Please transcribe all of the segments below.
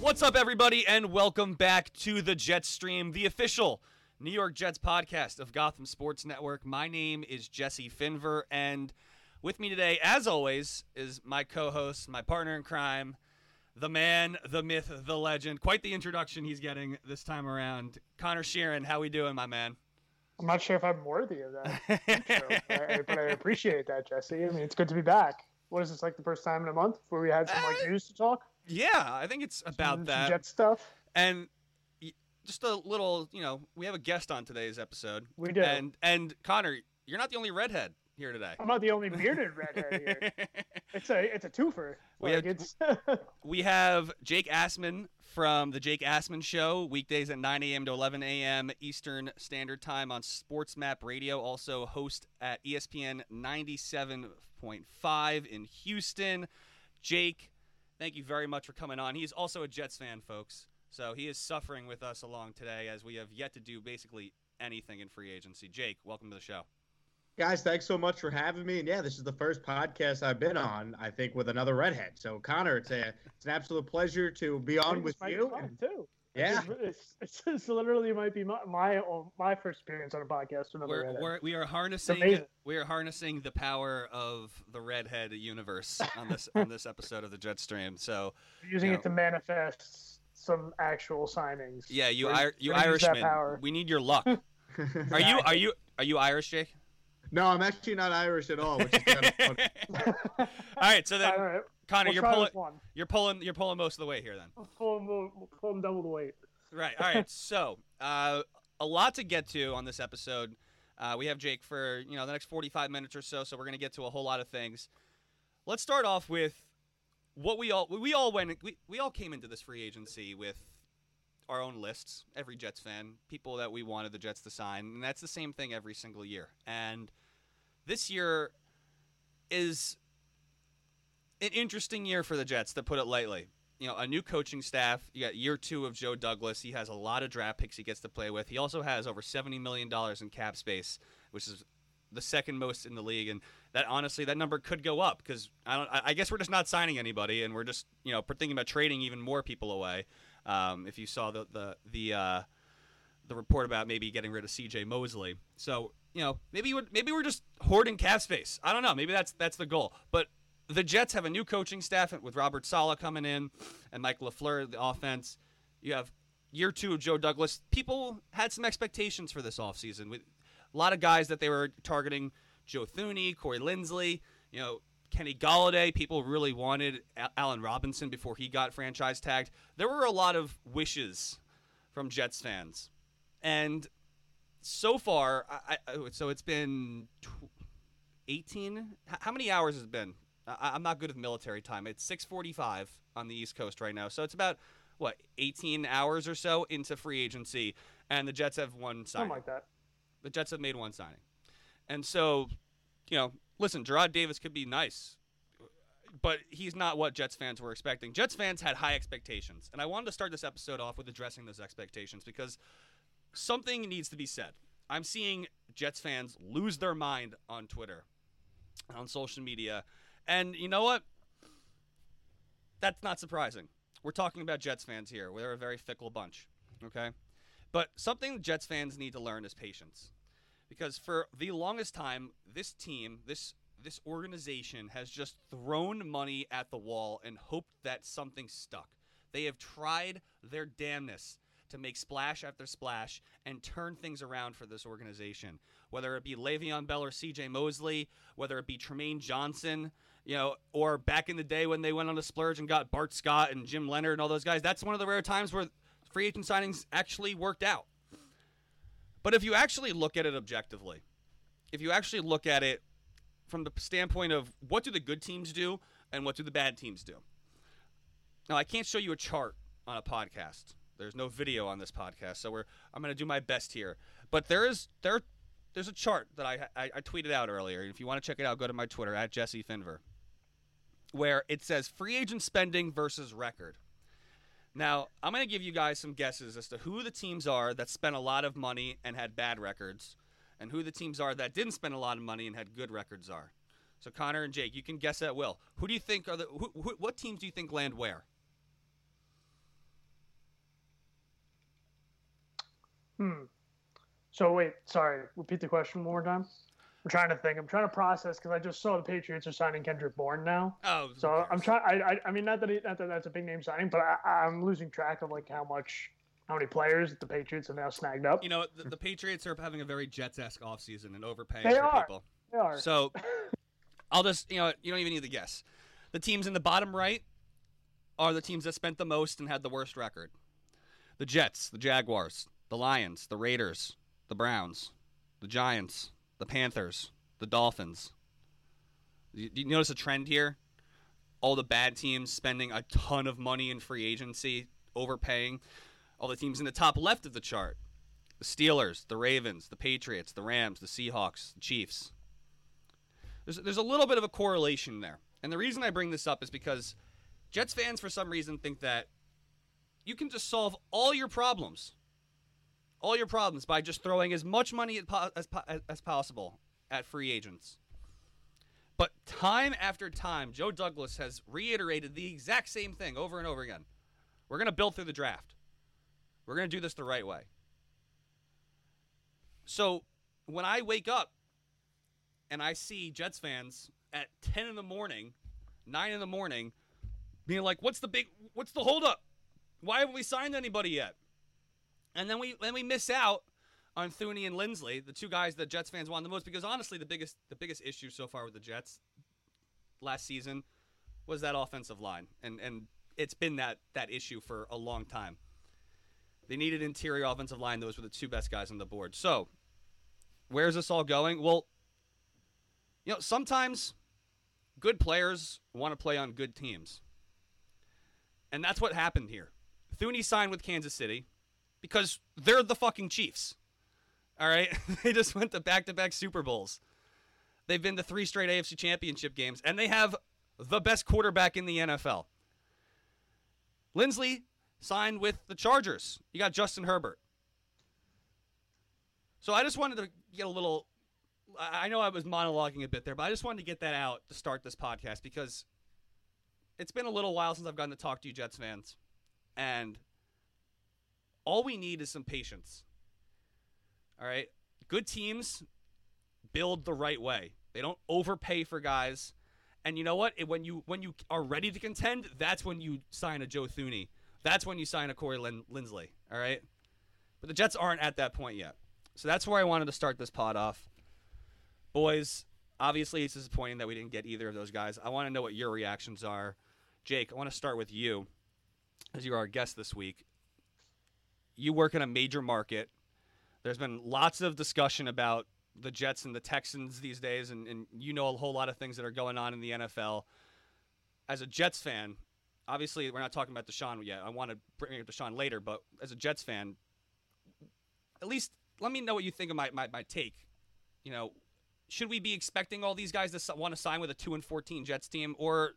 What's up, everybody, and welcome back to the Jetstream, the official New York Jets podcast of Gotham Sports Network. My name is Jesse Finver, and with me today, as always, is my co host, my partner in crime, the man, the myth, the legend. Quite the introduction he's getting this time around. Conor Sheeran, how we doing, my man? I'm not sure if I'm worthy of that, intro, but, I, but I appreciate that, Jesse. I mean, it's good to be back. What is this like the first time in a month where we had some like news to talk? Yeah, I think it's about that. Jet stuff. And just a little, you know, we have a guest on today's episode. We do. And and Conor, you're not the only redhead here today. I'm not the only bearded redhead here. It's a it's a twofer. We Like, have- We have Jake Asman from the Jake Asman Show, weekdays at 9 a.m. to 11 a.m. Eastern Standard Time on Sports Map Radio. Also host at ESPN 97.5 in Houston. Jake, thank you very much for coming on. He's also a Jets fan, folks. So he is suffering with us along today as we have yet to do basically anything in free agency. Jake, welcome to the show. Guys, thanks so much for having me. And yeah, this is the first podcast I've been on, I think, with another redhead. So Conor, it's a it's an absolute pleasure to be on with you. fun, too. Yeah. It's, it's, it's literally might be my my, um, my first appearance on a podcast. We're, we're, we are harnessing we are harnessing the power of the redhead universe on this on this episode of the Jetstream. So using you it to manifest some actual signings. yeah, you We're- you we're gonna use that Irishmen, power. we need your luck. Are you are you are you Irish, Jake? No, I'm actually not Irish at all, which is kind of funny. All right, so then All right, Conor, we'll you're pulling you're pulling you're pulling most of the way here then. We'll pull we'll pull him double the weight. Right. All right. so, uh, a lot to get to on this episode. Uh, we have Jake for you know the next 45 minutes or so, so we're gonna get to a whole lot of things. Let's start off with what we all we all went we, we all came into this free agency with our own lists. Every Jets fan, people that we wanted the Jets to sign, and that's the same thing every single year. And this year is an interesting year for the Jets, to put it lightly. You know, a new coaching staff. You got year two of Joe Douglas. He has a lot of draft picks he gets to play with. He also has over seventy million dollars in cap space, which is the second most in the league. And that honestly, that number could go up because I don't. I guess we're just not signing anybody, and we're just you know thinking about trading even more people away. Um, if you saw the the the uh, the report about maybe getting rid of C.J. Mosley, so you know maybe we're, maybe we're just hoarding cap space. I don't know. Maybe that's that's the goal, but the Jets have a new coaching staff with Robert Saleh coming in and Mike LaFleur, the offense. You have year two of Joe Douglas. People had some expectations for this offseason. With a lot of guys that they were targeting Joe Thuney, Corey Linsley, you know, Kenny Golladay. People really wanted Al- Allen Robinson before he got franchise tagged. There were a lot of wishes from Jets fans. And so far, I, I, so it's been tw- 18. How many hours has it been? I, I'm not good with military time. It's 6:45 on the East Coast right now, so it's about what 18 hours or so into free agency, and the Jets have one signing. Something like that. The Jets have made one signing, and so, you know, listen, Jarrad Davis could be nice, but he's not what Jets fans were expecting. Jets fans had high expectations, and I wanted to start this episode off with addressing those expectations because something needs to be said. I'm seeing Jets fans lose their mind on Twitter, on social media, and you know what? That's not surprising. We're talking about Jets fans here. We're a very fickle bunch, okay? But something Jets fans need to learn is patience. Because for the longest time, this team, this this organization has just thrown money at the wall and hoped that something stuck. They have tried their damnness to make splash after splash and turn things around for this organization. Whether it be Le'Veon Bell or C.J. Mosley, whether it be Trumaine Johnson, you know, or back in the day when they went on a splurge and got Bart Scott and Jim Leonhard and all those guys. That's one of the rare times where free agent signings actually worked out. But if you actually look at it objectively, if you actually look at it from the standpoint of what do the good teams do and what do the bad teams do. Now, I can't show you a chart on a podcast. There's no video on this podcast, so we're I'm going to do my best here. But there is there there's a chart that I, I I tweeted out earlier. If you want to check it out, go to my Twitter at Jesse Finver, where it says free agent spending versus record. Now, I'm going to give you guys some guesses as to who the teams are that spent a lot of money and had bad records, and who the teams are that didn't spend a lot of money and had good records are. So, Conor and Jake, you can guess at will. Who do you think are the? Who, who, what teams do you think land where? Hmm. So wait, sorry. Repeat the question one more time. I'm trying to think. I'm trying to process because I just saw the Patriots are signing Kendrick Bourne now. Oh, So I'm trying. I, I, I mean, not that, he, not that that's a big name signing, but I, I'm losing track of like how much, how many players the Patriots have now snagged up. You know, the, the Patriots are having a very Jets-esque offseason and overpaying They for are. people. They are. So I'll just, you know, you don't even need to guess. The teams in the bottom right are the teams that spent the most and had the worst record. The Jets, the Jaguars, the Lions, the Raiders, the Browns, the Giants, the Panthers, the Dolphins. Do you notice a trend here? All the bad teams spending a ton of money in free agency, overpaying. All the teams in the top left of the chart. The Steelers, the Ravens, the Patriots, the Rams, the Seahawks, the Chiefs. There's, there's a little bit of a correlation there. And the reason I bring this up is because Jets fans, for some reason, think that you can just solve all your problems, all your problems, by just throwing as much money as, as, as possible at free agents. But time after time, Joe Douglas has reiterated the exact same thing over and over again. We're going to build through the draft. We're going to do this the right way. So when I wake up and I see Jets fans at 10 in the morning, 9 in the morning, being like, "What's the big? What's the holdup? Why haven't we signed anybody yet?" And then we then we miss out on Thuney and Linsley, the two guys that Jets fans want the most, because honestly, the biggest the biggest issue so far with the Jets last season was that offensive line, and and it's been that that issue for a long time. They needed interior offensive line; those were the two best guys on the board. So, where's this all going? Well, you know, sometimes good players want to play on good teams. And that's what happened here. Thuney signed with Kansas City because they're the fucking Chiefs. All right? they just went to back to back Super Bowls. They've been to three straight AFC championship games, and they have the best quarterback in the NFL. Linsley signed with the Chargers. You got Justin Herbert. So I just wanted to get a little. I know I was monologuing a bit there, but I just wanted to get that out to start this podcast because it's been a little while since I've gotten to talk to you Jets fans. And all we need is some patience. All right? Good teams build the right way. They don't overpay for guys. And you know what? When you when you are ready to contend, that's when you sign a Joe Thuney. That's when you sign a Corey Lin- Linsley. All right? But the Jets aren't at that point yet. So that's where I wanted to start this pod off. Boys, obviously it's disappointing that we didn't get either of those guys. I want to know what your reactions are. Jake, I want to start with you, as you're our guest this week. You work in a major market. There's been lots of discussion about the Jets and the Texans these days, and, and you know a whole lot of things that are going on in the NFL. As a Jets fan, obviously we're not talking about Deshaun yet. I want to bring up Deshaun later, but as a Jets fan, at least let me know what you think of my, my, my take. You know, should we be expecting all these guys to want to sign with a 2 and 14 Jets team, or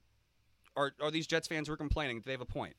are, are these Jets fans who are complaining? Do they have a point?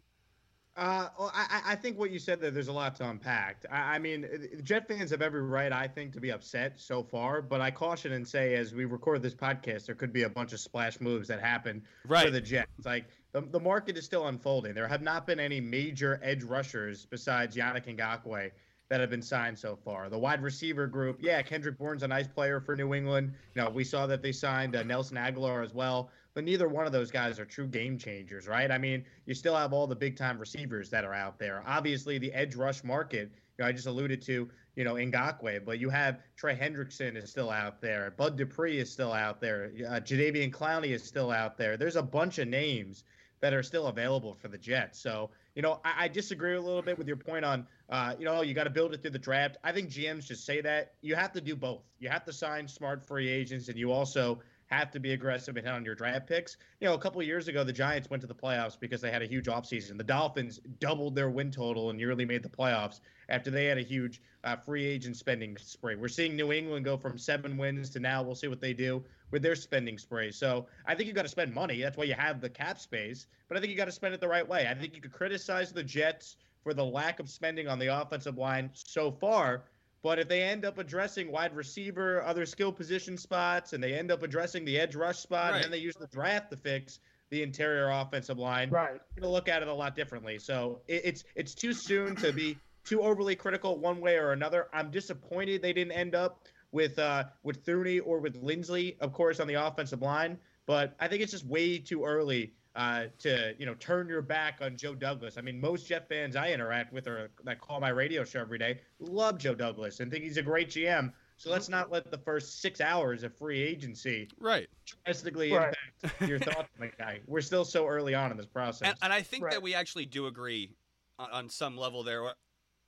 Uh, well, I, I think what you said there, there's a lot to unpack. I, I mean, uh, Jet fans have every right, I think, to be upset so far. But I caution and say, as we record this podcast, there could be a bunch of splash moves that happen right. for the Jets. Like the, the market is still unfolding. There have not been any major edge rushers besides Yannick Ngakoue that have been signed so far. The wide receiver group, yeah, Kendrick Bourne's a nice player for New England. You know, we saw that they signed uh, Nelson Agholor as well, but neither one of those guys are true game changers, right? I mean, you still have all the big time receivers that are out there. Obviously, the edge rush market, you know, I just alluded to, you know, Ngakoue, but you have Trey Hendrickson is still out there. Bud Dupree is still out there. Uh, Jadeveon Clowney is still out there. There's a bunch of names that are still available for the Jets. So, you know, I, I disagree a little bit with your point on, uh, you know, you got to build it through the draft. I think GMs just say that. You have to do both. You have to sign smart free agents, and you also have to be aggressive and hit on your draft picks. You know, a couple years ago, the Giants went to the playoffs because they had a huge offseason. The Dolphins doubled their win total and nearly made the playoffs after they had a huge uh, free agent spending spree. We're seeing New England go from seven wins to now we'll see what they do with their spending spree. So I think you've got to spend money. That's why you have the cap space. But I think you've got to spend it the right way. I think you could criticize the Jets for the lack of spending on the offensive line so far. But if they end up addressing wide receiver, other skill position spots, and they end up addressing the edge rush spot, Right. and then they use the draft to fix the interior offensive line, Right. you're gonna look at it a lot differently. So it, it's it's too soon to be too overly critical one way or another. I'm disappointed they didn't end up with uh, with Thuney or with Linsley, of course, on the offensive line. But I think it's just way too early uh, to you know turn your back on Joe Douglas. I mean, most Jet fans I interact with or that call my radio show every day love Joe Douglas and think he's a great GM. So let's not let the first six hours of free agency Right. drastically Right. impact your thoughts on the guy. We're still so early on in this process. And, and I think Right. that we actually do agree on, on some level there.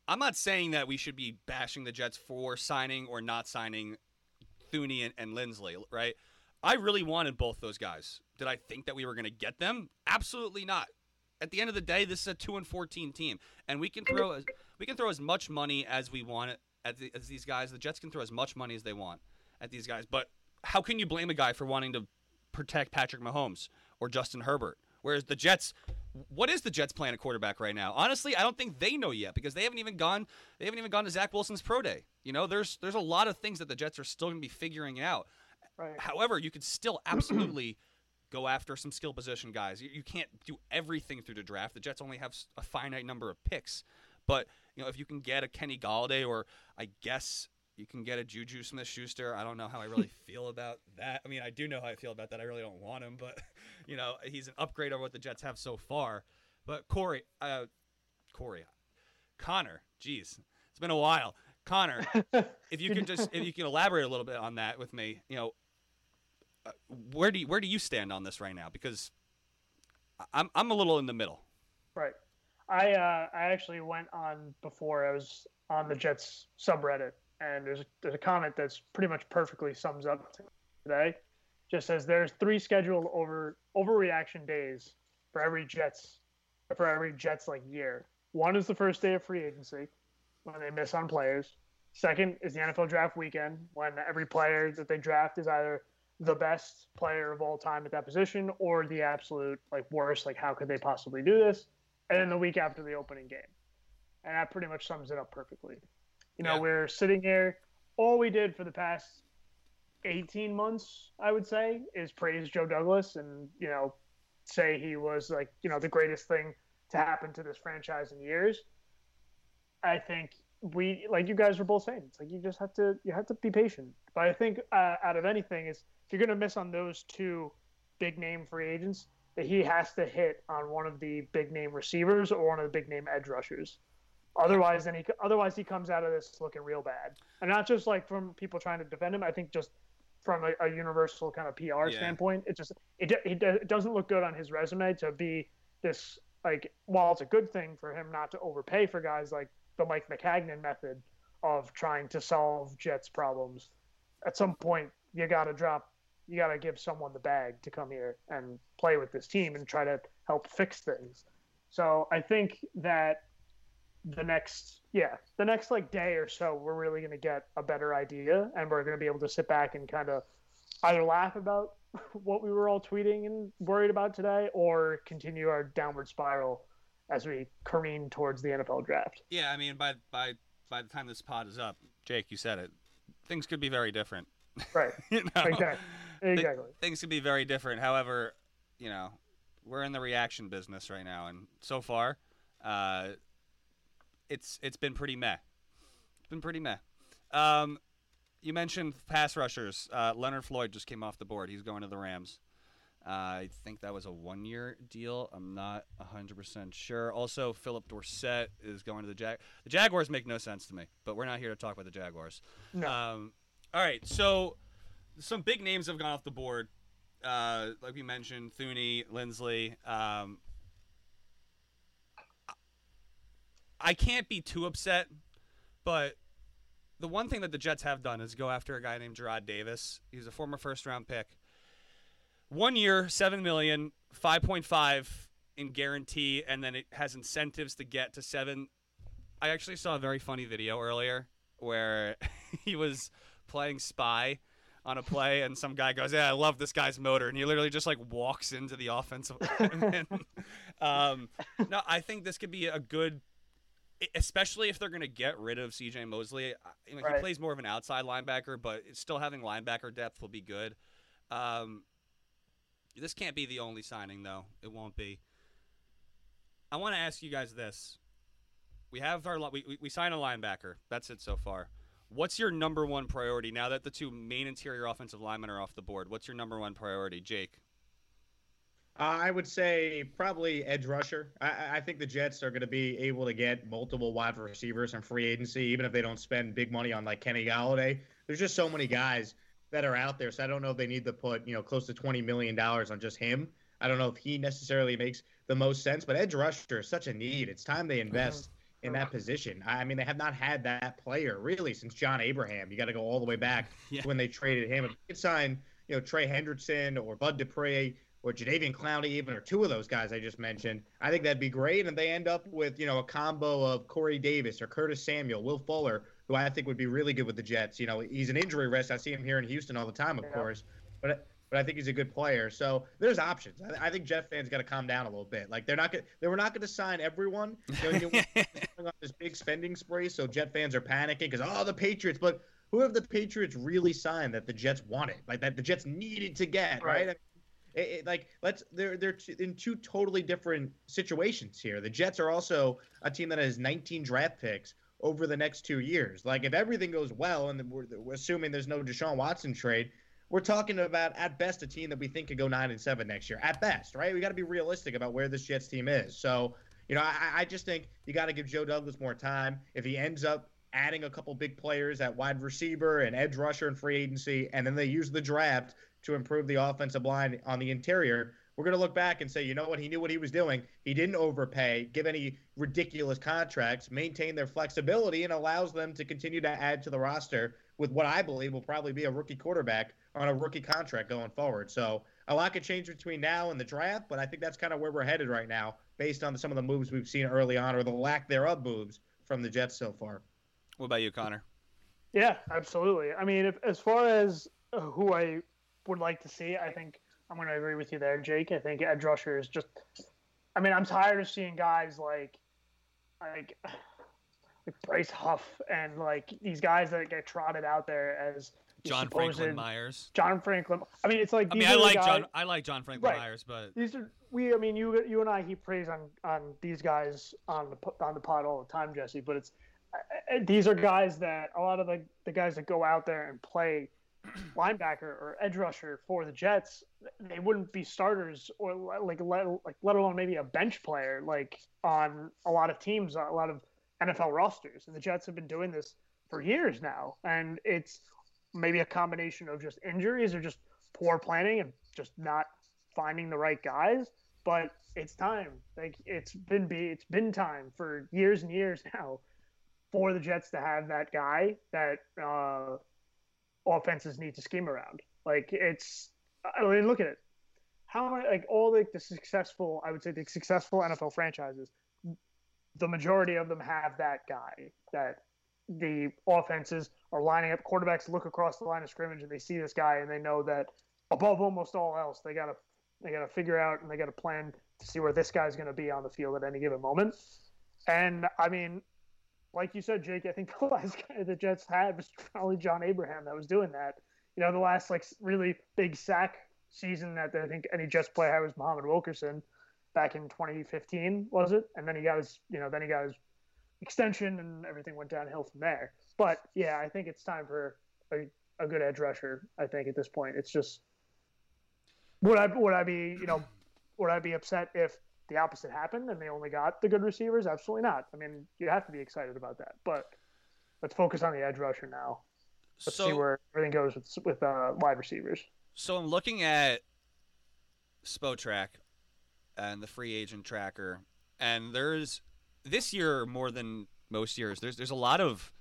I'm not saying that we should be bashing the Jets for signing or not signing Thuney and, and Linsley, right? I really wanted both those guys. Did I think that we were going to get them? Absolutely not. At the end of the day, this is a two and fourteen team, and we can throw as, we can throw as much money as we want at the, as these guys. The Jets can throw as much money as they want at these guys. But how can you blame a guy for wanting to protect Patrick Mahomes or Justin Herbert? Whereas the Jets, what is the Jets' plan at quarterback right now? Honestly, I don't think they know yet because they haven't even gone. They haven't even gone to Zach Wilson's pro day. You know, there's there's a lot of things that the Jets are still going to be figuring out. Right. However, you could still absolutely go after some skill position guys. You, you can't do everything through the draft. The Jets only have a finite number of picks. But you know, if you can get a Kenny Golladay, or I guess you can get a Juju Smith-Schuster. I don't know how I really feel about that. I mean, I do know how I feel about that. I really don't want him, but you know, he's an upgrade over what the Jets have so far. But Corey, uh, Corey, Conor, geez, it's been a while. Conor, if you could just if you can elaborate a little bit on that with me, you know, where do you, where do you stand on this right now? Because I'm I'm a little in the middle. Right. I uh, I actually went on before I was on the Jets subreddit, and there's a, there's a comment that's pretty much perfectly sums up today. Just says there's three scheduled over overreaction days for every Jets for every Jets like year. One is the first day of free agency when they miss on players. Second is the NFL draft weekend when every player that they draft is either the best player of all time at that position or the absolute like worst like how could they possibly do this? And then the week after the opening game. And that pretty much sums it up perfectly. You know Yeah. we're sitting here. All we did for the past 18 months i would say is praise joe douglas and you know say he was like you know the greatest thing to happen to this franchise in years. I think we like you guys were both saying it's like you just have to you have to be patient. But i think uh, out of anything is if you're going to miss on those two big name free agents that he has to hit on one of the big name receivers or one of the big name edge rushers otherwise then he otherwise he comes out of this looking real bad and not just like from people trying to defend him i think just from a, a universal kind of pr Yeah. standpoint it just it, it, it doesn't look good on his resume to be this like while it's a good thing for him not to overpay for guys like the Mike Maccagnan method of trying to solve Jets problems. At some point, you got to drop, you got to give someone the bag to come here and play with this team and try to help fix things. So I think that the next, yeah, the next like day or so, we're really going to get a better idea and we're going to be able to sit back and kind of either laugh about what we were all tweeting and worried about today or continue our downward spiral as we careen towards the NFL draft. Yeah, I mean, by by by the time this pod is up, Jake, you said it. Things could be very different. Right. you know? Exactly. Th- things could be very different. However, you know, we're in the reaction business right now, and so far, uh, it's it's been pretty meh. It's been pretty meh. Um, you mentioned pass rushers. Uh, Leonard Floyd just came off the board. He's going to the Rams. Uh, I think that was a one-year deal. I'm not 100% sure. Also, Phillip Dorsett is going to the Jag. The Jaguars make no sense to me, but we're not here to talk about the Jaguars. No. Um, all right, so some big names have gone off the board. Uh, like we mentioned, Thuney, Linsley. Um, I can't be too upset, but the one thing that the Jets have done is go after a guy named Jarrad Davis. He's a former first round pick. One year, seven million, five point five in guarantee, and then it has incentives to get to seven. I actually saw a very funny video earlier where he was playing spy on a play, and some guy goes, "Yeah, I love this guy's motor," and he literally just like walks into the offensive. line. um, no, I think this could be a good, especially if they're going to get rid of C.J. Mosley. I- You know, He plays more of an outside linebacker, but still having linebacker depth will be good. Um, this can't be the only signing, though. It won't be. I want to ask you guys this We have our we we, we sign a linebacker. That's it so far. What's your number one priority now that the two main interior offensive linemen are off the board? What's your number one priority, Jake? Uh, I would say probably edge rusher. I, I think the Jets are going to be able to get multiple wide receivers in free agency, even if they don't spend big money on like Kenny Golladay. There's just so many guys that are out there, so I don't know if they need to put you know close to twenty million dollars on just him. I don't know if he necessarily makes the most sense, but edge rusher is such a need. It's time they invest in that position. I mean, they have not had that player really since John Abraham. You got to go all the way back yeah. to when they traded him. If you could sign, you know, Trey Hendrickson or Bud Dupree or Jadeveon Clowney, even or two of those guys I just mentioned, I think that'd be great. And they end up with you know a combo of Corey Davis or Curtis Samuel, Will Fuller, who I think would be really good with the Jets. You know, he's an injury risk. I see him here in Houston all the time, of yeah. course, but but I think he's a good player. So there's options. I, I think Jet fans got to calm down a little bit. Like they're not gonna, they were not going to sign everyone. You know, on this big spending spree, so Jet fans are panicking because oh the Patriots, but who have the Patriots really signed that the Jets wanted, like that the Jets needed to get, right? right? I mean, it, it, like let's they're they're in two totally different situations here. The Jets are also a team that has 19 draft picks over the next two years. Like if everything goes well, and we're, we're assuming there's no Deshaun Watson trade, we're talking about at best a team that we think could go nine and seven next year. At best, right? We got to be realistic about where this Jets team is. So you know, I, I just think you got to give Joe Douglas more time. If he ends up adding a couple big players at wide receiver and edge rusher and free agency, and then they use the draft to improve the offensive line on the interior, we're going to look back and say, you know what, he knew what he was doing. He didn't overpay, give any ridiculous contracts, maintain their flexibility, and allows them to continue to add to the roster with what I believe will probably be a rookie quarterback on a rookie contract going forward. So a lot could change between now and the draft, but I think that's kind of where we're headed right now, based on some of the moves we've seen early on or the lack thereof moves from the Jets so far. What about you, Conor? Yeah, absolutely. I mean, if, as far as uh, who I would like to see, I think I'm going to agree with you there, Jake. I think edge rusher is just. I mean, I'm tired of seeing guys like, like, like Bryce Huff and like these guys that get trotted out there as John Franklin Myers. John Franklin. I mean, it's like I mean, I like guys, John. I like John Franklin right. Myers, but these are we. I mean, you you and I heap praise on on these guys on the on the pod all the time, Jesse. But it's uh, these are guys that a lot of the the guys that go out there and play linebacker or edge rusher for the Jets, they wouldn't be starters or like let, like let alone maybe a bench player like on a lot of teams, a lot of NFL rosters. And the Jets have been doing this for years now, and it's maybe a combination of just injuries or just poor planning and just not finding the right guys. But it's time. Like it's been be it's been time for years and years now for the Jets to have that guy that uh, offenses need to scheme around. Like it's, I mean, look at it. How many, like all the, the successful, I would say the successful NFL franchises, the majority of them have that guy that the offenses are lining up. Quarterbacks look across the line of scrimmage and they see this guy and they know that above almost all else, they gotta they gotta figure out and they gotta plan to see where this guy's gonna be on the field at any given moment. And I mean, like you said, Jake, I think the last guy the Jets had was probably John Abraham that was doing that. You know, the last like really big sack season that I think any Jets player had was Muhammad Wilkerson back in 2015, was it? And then he got his, you know, then he got his extension and everything went downhill from there. But yeah, I think it's time for a, a good edge rusher. I think at this point, it's just would I would I be you know would I be upset if the opposite happened and they only got the good receivers? Absolutely not. I mean, you have to be excited about that. But let's focus on the edge rusher now. Let's so, see where everything goes with with uh, wide receivers. So I'm looking at Spotrac and the free agent tracker, and there's this year more than most years. There's there's a lot of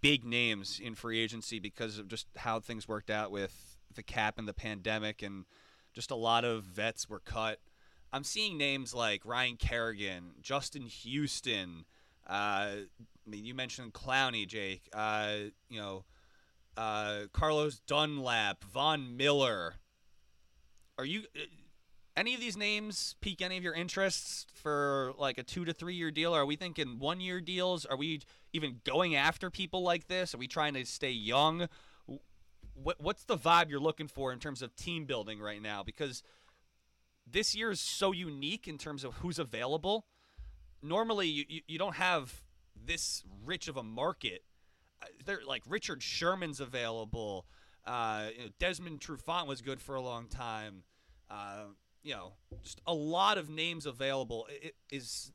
big names in free agency because of just how things worked out with the cap and the pandemic, and just a lot of vets were cut. I'm seeing names like Ryan Kerrigan, Justin Houston. Uh, I mean, you mentioned Clowney, Jake. Uh, you know, uh, Carlos Dunlap, Von Miller. Are you any of these names pique any of your interests for like a two to three year deal? Are we thinking one year deals? Are we even going after people like this? Are we trying to stay young? What, what's the vibe you're looking for in terms of team building right now? Because this year is so unique in terms of who's available. normally you, you, don't have this rich of a market. Uh, They're like Richard Sherman's available. Uh, you know, Desmond Trufant was good for a long time. Uh, you know, just a lot of names available. Is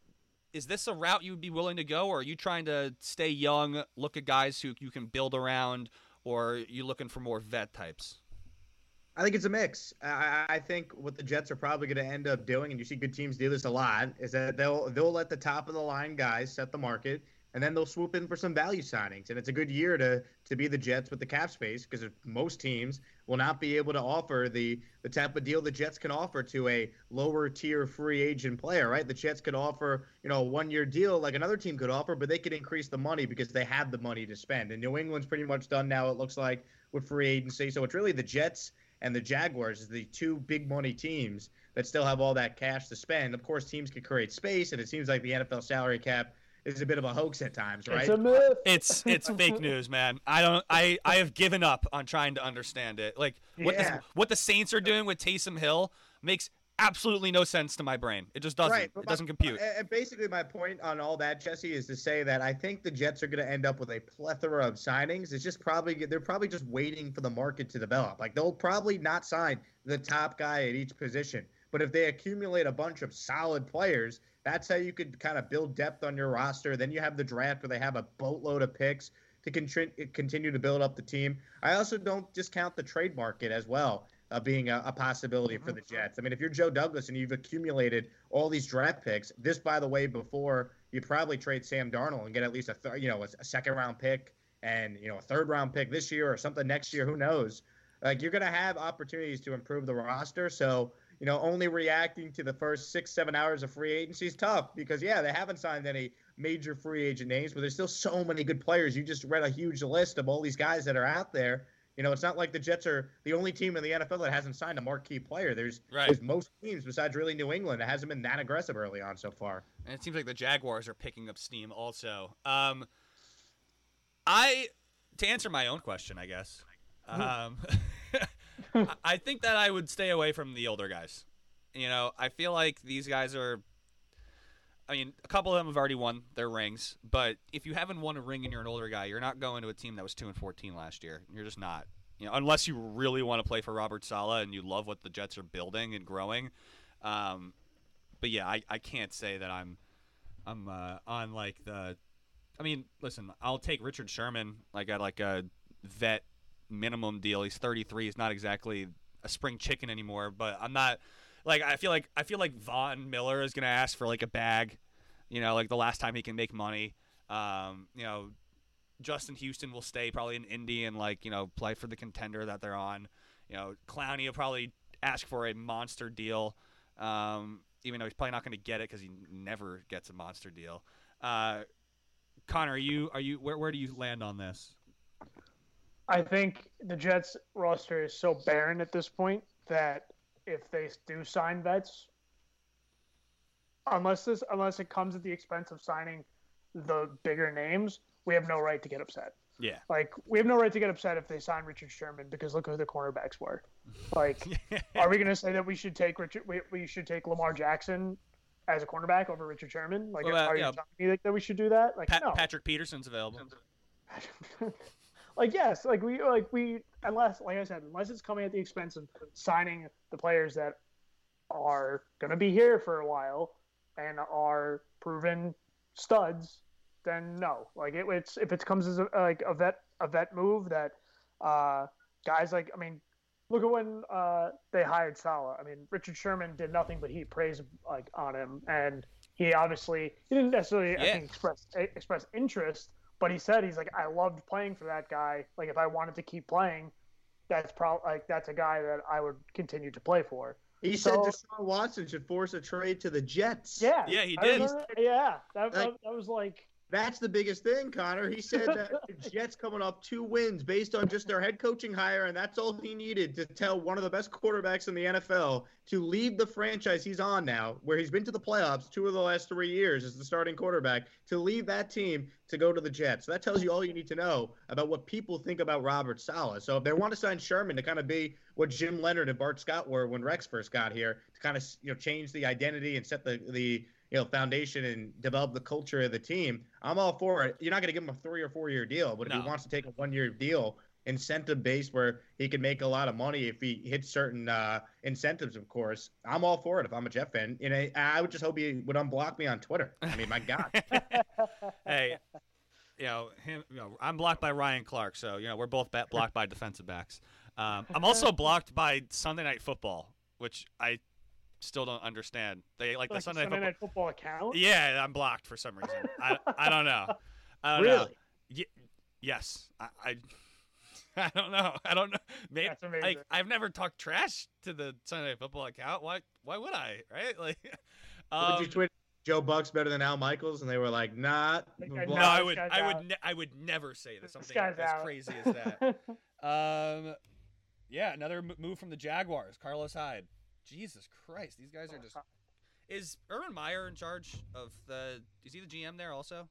is this a route you would be willing to go, or are you trying to stay young, look at guys who you can build around, or are you looking for more vet types? I think it's a mix. I- I think what the Jets are probably going to end up doing, and you see good teams do this a lot, is that they'll they'll let the top of the line guys set the market, and then they'll swoop in for some value signings. And it's a good year to to be the Jets with the cap space because most teams will not be able to offer the the type of deal the Jets can offer to a lower tier free agent player. Right? The Jets could offer you know a one year deal like another team could offer, but they could increase the money because they have the money to spend. And New England's pretty much done now. It looks like with free agency, so it's really the Jets and the Jaguars is the two big money teams that still have all that cash to spend. Of course, teams can create space, and it seems like the NFL salary cap is a bit of a hoax at times, right? It's a myth. It's it's fake news, man. I don't I I have given up on trying to understand it. Like what Yeah. the, what the Saints are doing with Taysom Hill makes absolutely no sense to my brain. It just doesn't. Right, it my- doesn't compute. And and basically, my point on all that, Jesse, is to say that I think the Jets are going to end up with a plethora of signings. It's just probably they're probably just waiting for the market to develop. Like they'll probably not sign the top guy at each position, but if they accumulate a bunch of solid players, that's how you could kind of build depth on your roster. Then you have the draft where they have a boatload of picks to contri- continue to build up the team. I also don't discount the trade market as well uh, being a, a possibility for the Jets. I mean, if you're Joe Douglas and you've accumulated all these draft picks, this, by the way, before you probably trade Sam Darnold and get at least a th- you know a, a second round pick and you know a third round pick this year or something next year. Who knows? Like you're gonna have opportunities to improve the roster. So you know, only reacting to the first six, seven hours of free agency is tough because yeah, they haven't signed any major free agent names, but there's still so many good players. You just read a huge list of all these guys that are out there. You know, it's not like the Jets are the only team in the NFL that hasn't signed a marquee player. There's, Right. there's most teams besides really New England that hasn't been that aggressive early on so far. And it seems like the Jaguars are picking up steam also. Um, I to answer my own question, I guess. Um, I- think that I would stay away from the older guys. You know, I feel like these guys are. I mean, a couple of them have already won their rings, but if you haven't won a ring and you're an older guy, you're not going to a team that was two and fourteen last year. You're just not. You know, unless you really want to play for Robert Saleh and you love what the Jets are building and growing. Um, but yeah, I, I can't say that I'm I'm uh, on like the. I mean, listen, I'll take Richard Sherman like at like a vet minimum deal. He's 33. He's not exactly a spring chicken anymore, but I'm not like I feel like I feel like Von Miller is gonna ask for like a bag, you know, like the last time he can make money. Um, you know, Justin Houston will stay probably in Indy and like you know play for the contender that they're on. You know, Clowney will probably ask for a monster deal, um, even though he's probably not going to get it because he never gets a monster deal. Uh, Conor, are you are you where where do you land on this? I think the Jets roster is so barren at this point that if they do sign vets, unless this unless it comes at the expense of signing the bigger names, we have no right to get upset. Yeah. Like we have no right to get upset if they sign Richard Sherman because look who the cornerbacks were. Like, are we going to say that we should take Richard? We, we should take Lamar Jackson as a cornerback over Richard Sherman? Like, Well, uh, are you yeah. telling me that, we should do that? Like, no. Patrick Peterson's available. like yes, like we like we unless like I said, unless it's coming at the expense of signing the players that are gonna be here for a while and are proven studs, then no. Like it, it's if it comes as a, like a vet a vet move that uh, guys like I mean, look at when uh, they hired Saleh. I mean, Richard Sherman did nothing but heap praise like on him, and he obviously he didn't necessarily I Yeah. think express express interest, but he said he's like I loved playing for that guy. Like if I wanted to keep playing, that's probably like that's a guy that I would continue to play for. He said So- Deshaun Watson should force a trade to the Jets. Yeah, Yeah, he did. remember- yeah, that, that, that was like That's the biggest thing, Conor. He said that the Jets coming off two wins based on just their head coaching hire, and that's all he needed to tell one of the best quarterbacks in the NFL to leave the franchise he's on now, where he's been to the playoffs two of the last three years as the starting quarterback, to leave that team to go to the Jets. So that tells you all you need to know about what people think about Robert Saleh. So if they want to sign Sherman to kind of be what Jim Leonhard and Bart Scott were when Rex first got here, to kind of you know change the identity and set the the you know foundation and develop the culture of the team, I'm all for it. You're not going to give him a three or four year deal, but if No. he wants to take a one year deal, incentive based where he can make a lot of money if he hits certain uh, incentives, of course, I'm all for it. If I'm a Jeff fan, you know, I would just hope he would unblock me on Twitter. I mean, my God. hey, you know him. You know, I'm blocked by Ryan Clark, so you know we're both blocked by defensive backs. Um, I'm also blocked by Sunday Night Football, which I still don't understand. They like the like Sunday, Sunday Night Night Football account. Yeah, I'm blocked for some reason. I, I don't know. I don't know. Really? Yes, I, I. I don't know. I don't know. Maybe That's amazing. like I've never talked trash to the Sunday Night Football account. Why? Why would I? Right? Like, would you um, tweet Joe Buck's better than Al Michaels? And they were like, nah. Blah, no, No, I would. I would. Ne- I would never say that This something guy's as out. crazy as that. Um, yeah, another move from the Jaguars, Carlos Hyde. Jesus Christ, these guys are just. Is Urban Meyer in charge of the? Is he the GM there also?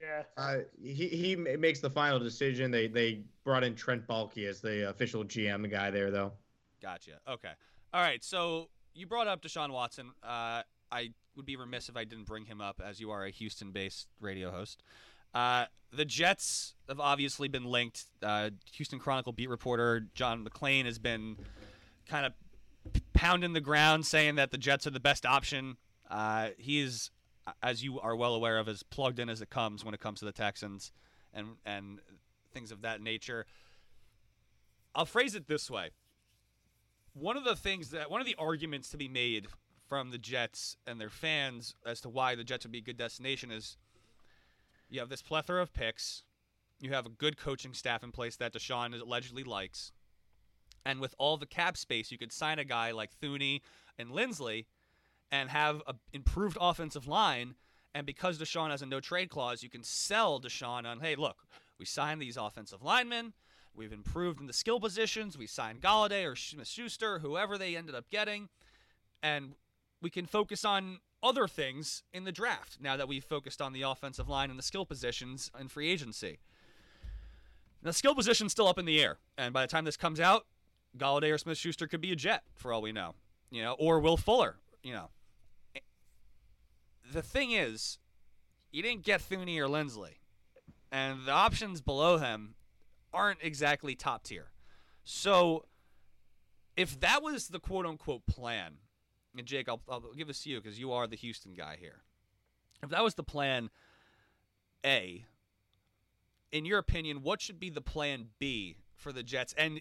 yeah. Uh, he he makes the final decision. They they brought in Trent Baalke as the official GM guy there, though. Gotcha. Okay. All right. So you brought up Deshaun Watson. Uh, I would be remiss if I didn't bring him up, as you are a Houston-based radio host. Uh, the Jets have obviously been linked. Uh, Houston Chronicle beat reporter John McClain has been kind of pounding the ground, saying that the Jets are the best option. Uh, he is, as you are well aware of, as plugged in as it comes when it comes to the Texans and and things of that nature. I'll phrase it this way one of the things that one of the arguments to be made from the Jets and their fans as to why the Jets would be a good destination is you have this plethora of picks, you have a good coaching staff in place that Deshaun allegedly likes, and with all the cap space, you could sign a guy like Thuney and Linsley and have an improved offensive line. And because Deshaun has a no trade clause, you can sell Deshaun on, hey, look, we signed these offensive linemen. We've improved in the skill positions. We signed Golladay or Smith Schuster, whoever they ended up getting. And we can focus on other things in the draft now that we've focused on the offensive line and the skill positions in free agency. Now, skill position's still up in the air. And by the time this comes out, Golladay or Smith Schuster could be a Jet for all we know. You know, or Will Fuller, you know. The thing is, you didn't get Thuney or Linsley. And the options below him aren't exactly top tier. So, if that was the quote unquote plan, and Jake, I'll, I'll give this to you because you are the Houston guy here. If that was the plan A, in your opinion, what should be the plan B for the Jets? And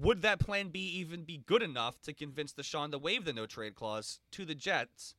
would that plan B even be good enough to convince Deshaun to waive the no trade clause to the Jets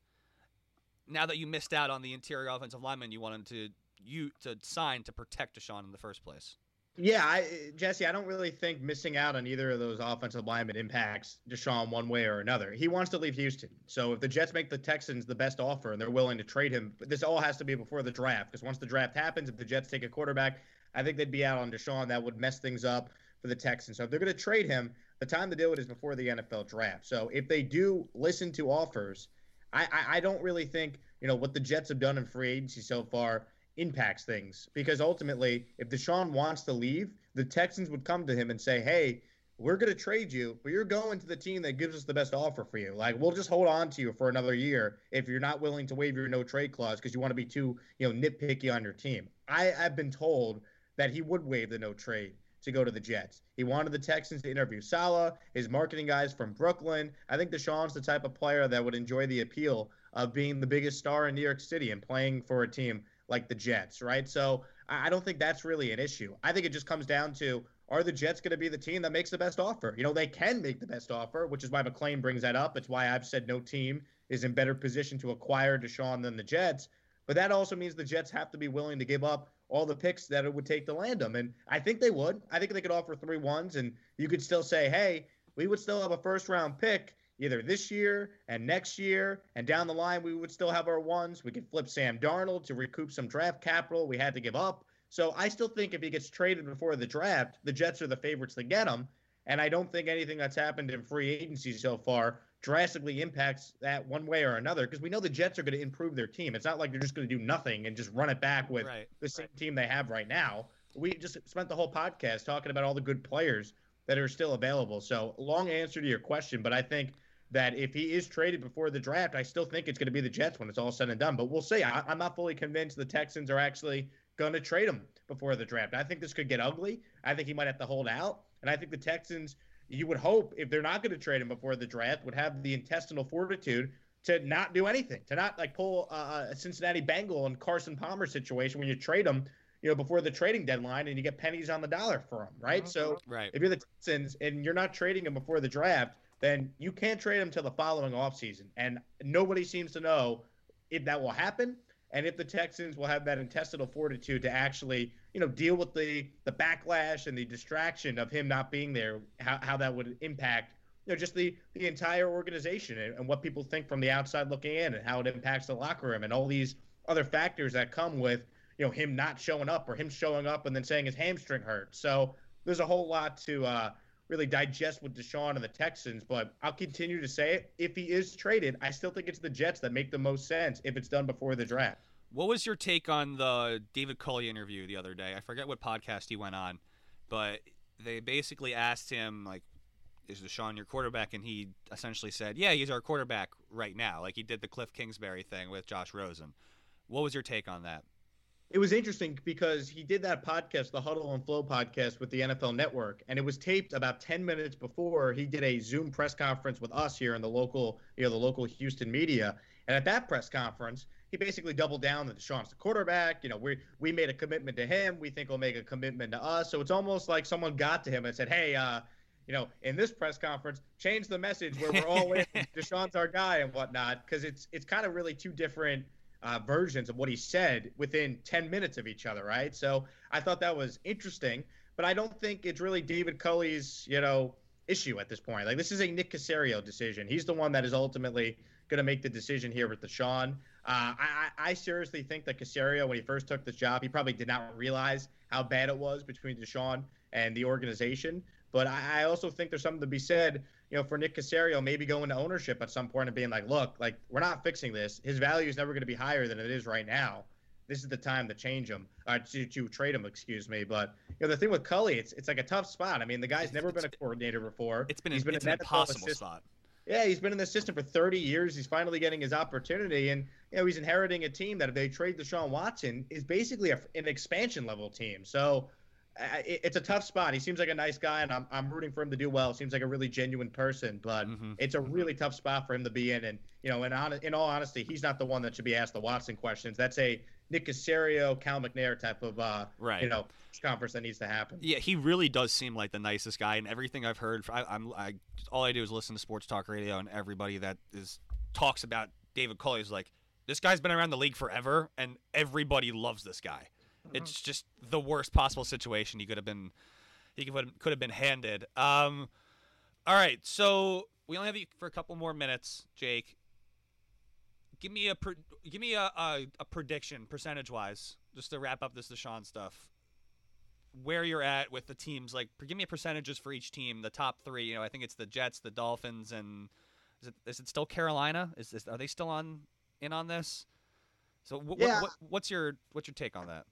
now that you missed out on the interior offensive lineman you wanted to you to sign to protect Deshaun in the first place? Yeah, I, Jesse, I don't really think missing out on either of those offensive linemen impacts Deshaun one way or another. He wants to leave Houston. So if the Jets make the Texans the best offer and they're willing to trade him, this all has to be before the draft. Because once the draft happens, if the Jets take a quarterback, I think they'd be out on Deshaun. That would mess things up for the Texans. So if they're going to trade him, the time to do it is before the NFL draft. So if they do listen to offers, I, I, I don't really think you know what the Jets have done in free agency so far impacts things because ultimately, if Deshaun wants to leave, the Texans would come to him and say, "Hey, we're going to trade you, but you're going to the team that gives us the best offer for you. Like, we'll just hold on to you for another year if you're not willing to waive your no trade clause because you want to be too, you know, nitpicky on your team." I have been told that he would waive the no trade to go to the Jets. He wanted the Texans to interview Saleh, his marketing guys from Brooklyn. I think Deshaun's the type of player that would enjoy the appeal of being the biggest star in New York City and playing for a team like the Jets, right? So I don't think that's really an issue. I think it just comes down to are the Jets going to be the team that makes the best offer? You know, they can make the best offer, which is why McClain brings that up. It's why I've said no team is in better position to acquire Deshaun than the Jets. But that also means the Jets have to be willing to give up all the picks that it would take to land them. And I think they would. I think they could offer three ones, and you could still say, hey, we would still have a first round pick either this year and next year, and down the line, we would still have our ones. We could flip Sam Darnold to recoup some draft capital we had to give up. So I still think if he gets traded before the draft, the Jets are the favorites to get him. And I don't think anything that's happened in free agency so far drastically impacts that one way or another because we know the Jets are going to improve their team. It's not like they're just going to do nothing and just run it back with Right, the same team they have right now. We just spent the whole podcast talking about all the good players that are still available. So, long answer to your question, but I think that if he is traded before the draft, I still think it's going to be the Jets when it's all said and done. But we'll see. I, am not fully convinced the Texans are actually going to trade him before the draft. I think this could get ugly. I think he might have to hold out. And I think the Texans, you would hope, if they're not going to trade him before the draft, would have the intestinal fortitude to not do anything, to not like pull uh, a Cincinnati Bengal and Carson Palmer situation when you trade them, you know, before the trading deadline and you get pennies on the dollar for them, right? So right. if you're the Texans and you're not trading him before the draft, then you can't trade him till the following offseason. And nobody seems to know if that will happen and if the Texans will have that intestinal fortitude to actually, you know, deal with the the backlash and the distraction of him not being there, how, how that would impact, you know, just the the entire organization and, and what people think from the outside looking in and how it impacts the locker room and all these other factors that come with, you know, him not showing up or him showing up and then saying his hamstring hurt. So there's a whole lot to uh, really digest with Deshaun and the Texans, but I'll continue to say it. If he is traded, I still think it's the Jets that make the most sense if it's done before the draft. What was your take on the David Culley interview the other day? I forget what podcast he went on, but they basically asked him like, "Is Deshaun your quarterback?" And he essentially said, "Yeah, he's our quarterback right now." Like he did the Cliff Kingsbury thing with Josh Rosen. What was your take on that? It was interesting because he did that podcast, the Huddle and Flow podcast with the NFL Network, and it was taped about 10 minutes before he did a Zoom press conference with us here in the local, you know, the local Houston media. And at that press conference, he basically doubled down that Deshaun's the quarterback. You know, we we made a commitment to him. We think he'll make a commitment to us. So it's almost like someone got to him and said, "Hey, uh, you know, in this press conference, change the message where we're all in. Deshaun's our guy and whatnot, because it's it's kind of really two different." Uh, versions of what he said within 10 minutes of each other, right? So I thought that was interesting, but I don't think it's really David Culley's, you know, issue at this point. Like this is a Nick Caserio decision. He's the one that is ultimately going to make the decision here with Deshaun. Uh, I, I seriously think that Caserio, when he first took this job, he probably did not realize how bad it was between Deshaun and the organization. But I, I also think there's something to be said you know, for Nick Caserio, maybe going to ownership at some point and being like, look, like we're not fixing this. His value is never going to be higher than it is right now. This is the time to change him, uh, to, to trade him, excuse me. But you know, the thing with Culley, it's it's like a tough spot. I mean, the guy's never been a coordinator before. It's been he's been it's an impossible assistant. spot. Yeah, he's been in the system for 30 years. He's finally getting his opportunity, and you know he's inheriting a team that if they trade Deshaun Watson is basically a, an expansion level team. So it's a tough spot. He seems like a nice guy, and I'm, I'm rooting for him to do well. Seems like a really genuine person, but mm-hmm. it's a really tough spot for him to be in. And you know, in on, in all honesty, he's not the one that should be asked the Watson questions. That's a Nick Caserio, Cal McNair type of uh, right. you know conference that needs to happen. Yeah, he really does seem like the nicest guy, and everything I've heard, I, I'm I, all I do is listen to sports talk radio, and everybody that is talks about David Culley is like, this guy's been around the league forever, and everybody loves this guy. Mm-hmm. It's just the worst possible situation he could have been he could could have been handed. Um, all right, so we only have you for a couple more minutes, Jake. Give me a give me a, a, a prediction percentage wise, just to wrap up this Deshaun stuff. Where you're at with the teams, like give me percentages for each team. The top three, you know, I think it's the Jets, the Dolphins, and is it is it still Carolina? Is this are they still on in on this? So wh- yeah. what, what's your what's your take on that?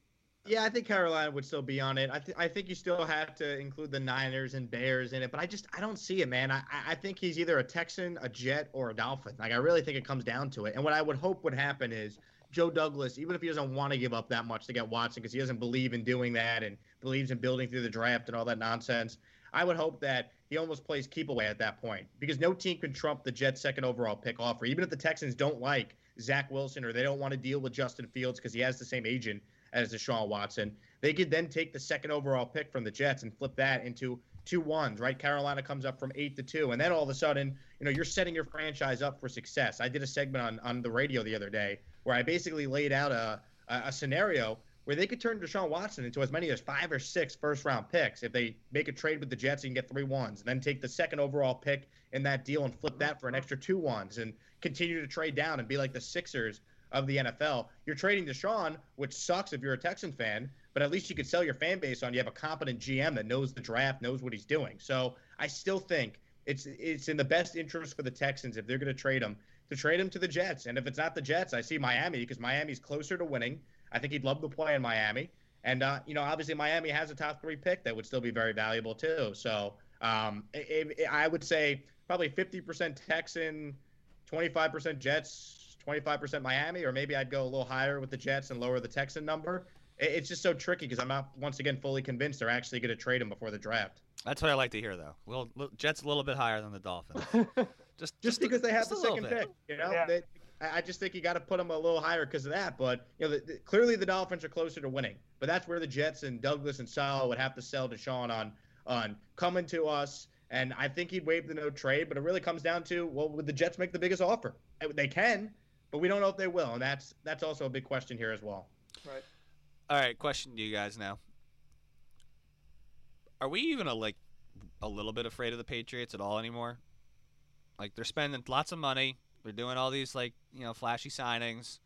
Yeah, I think Carolina would still be on it. I, th- I think you still have to include the Niners and Bears in it, but I just I don't see it, man. I, I think he's either a Texan, a Jet, or a Dolphin. Like I really think it comes down to it. And what I would hope would happen is Joe Douglas, even if he doesn't want to give up that much to get Watson because he doesn't believe in doing that and believes in building through the draft and all that nonsense, I would hope that he almost plays keep away at that point because no team can trump the Jets' second overall pick offer. Even if the Texans don't like Zach Wilson or they don't want to deal with Justin Fields because he has the same agent as Deshaun Watson. They could then take the second overall pick from the Jets and flip that into two ones, right? Carolina comes up from eight to two, and then all of a sudden, you know, you're setting your franchise up for success. I did a segment on on the radio the other day where I basically laid out a a, a scenario where they could turn Deshaun Watson into as many as five or six first round picks if they make a trade with the Jets and get three ones, and then take the second overall pick in that deal and flip that for an extra two ones, and continue to trade down and be like the Sixers of the NFL. You're trading Deshaun, which sucks if you're a Texan fan, but at least you could sell your fan base on you have a competent GM that knows the draft, knows what he's doing. So I still think it's it's in the best interest for the Texans if they're going to trade him to trade him to the Jets. And if it's not the Jets, I see Miami because Miami's closer to winning. I think he'd love to play in Miami. And uh, you know, obviously Miami has a top three pick that would still be very valuable too. So um, it, it, I would say probably 50% Texan, 25% Jets, 25% Miami, or maybe I'd go a little higher with the Jets and lower the Texan number. It's just so tricky because I'm not once again fully convinced they're actually going to trade him before the draft. That's what I like to hear, though. Well, Jets a little bit higher than the Dolphins. just, just, just because they have the second pick, you know. Yeah. They, I just think you got to put them a little higher because of that. But you know, the, the, clearly the Dolphins are closer to winning. But that's where the Jets and Douglas and Saleh would have to sell Deshaun on on coming to us. And I think he'd waive the no trade. But it really comes down to well, would the Jets make the biggest offer? They can, but we don't know if they will, and that's that's also a big question here as well. Right. All right, question to you guys now. Are we even a, like a little bit afraid of the Patriots at all anymore? Like they're spending lots of money, they're doing all these like you know flashy signings.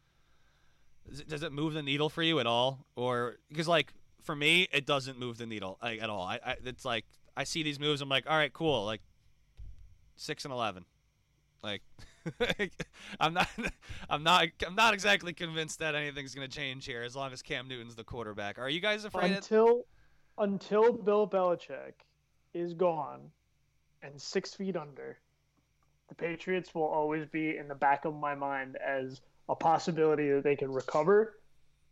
Does it, does it move the needle for you at all, or because like for me it doesn't move the needle like, at all. I, I it's like I see these moves, I'm like, all right, cool, like six and eleven, like. I'm not. I'm not. I'm not exactly convinced that anything's going to change here as long as Cam Newton's the quarterback. Are you guys afraid? Until until Bill Belichick is gone and six feet under, the Patriots will always be in the back of my mind as a possibility that they can recover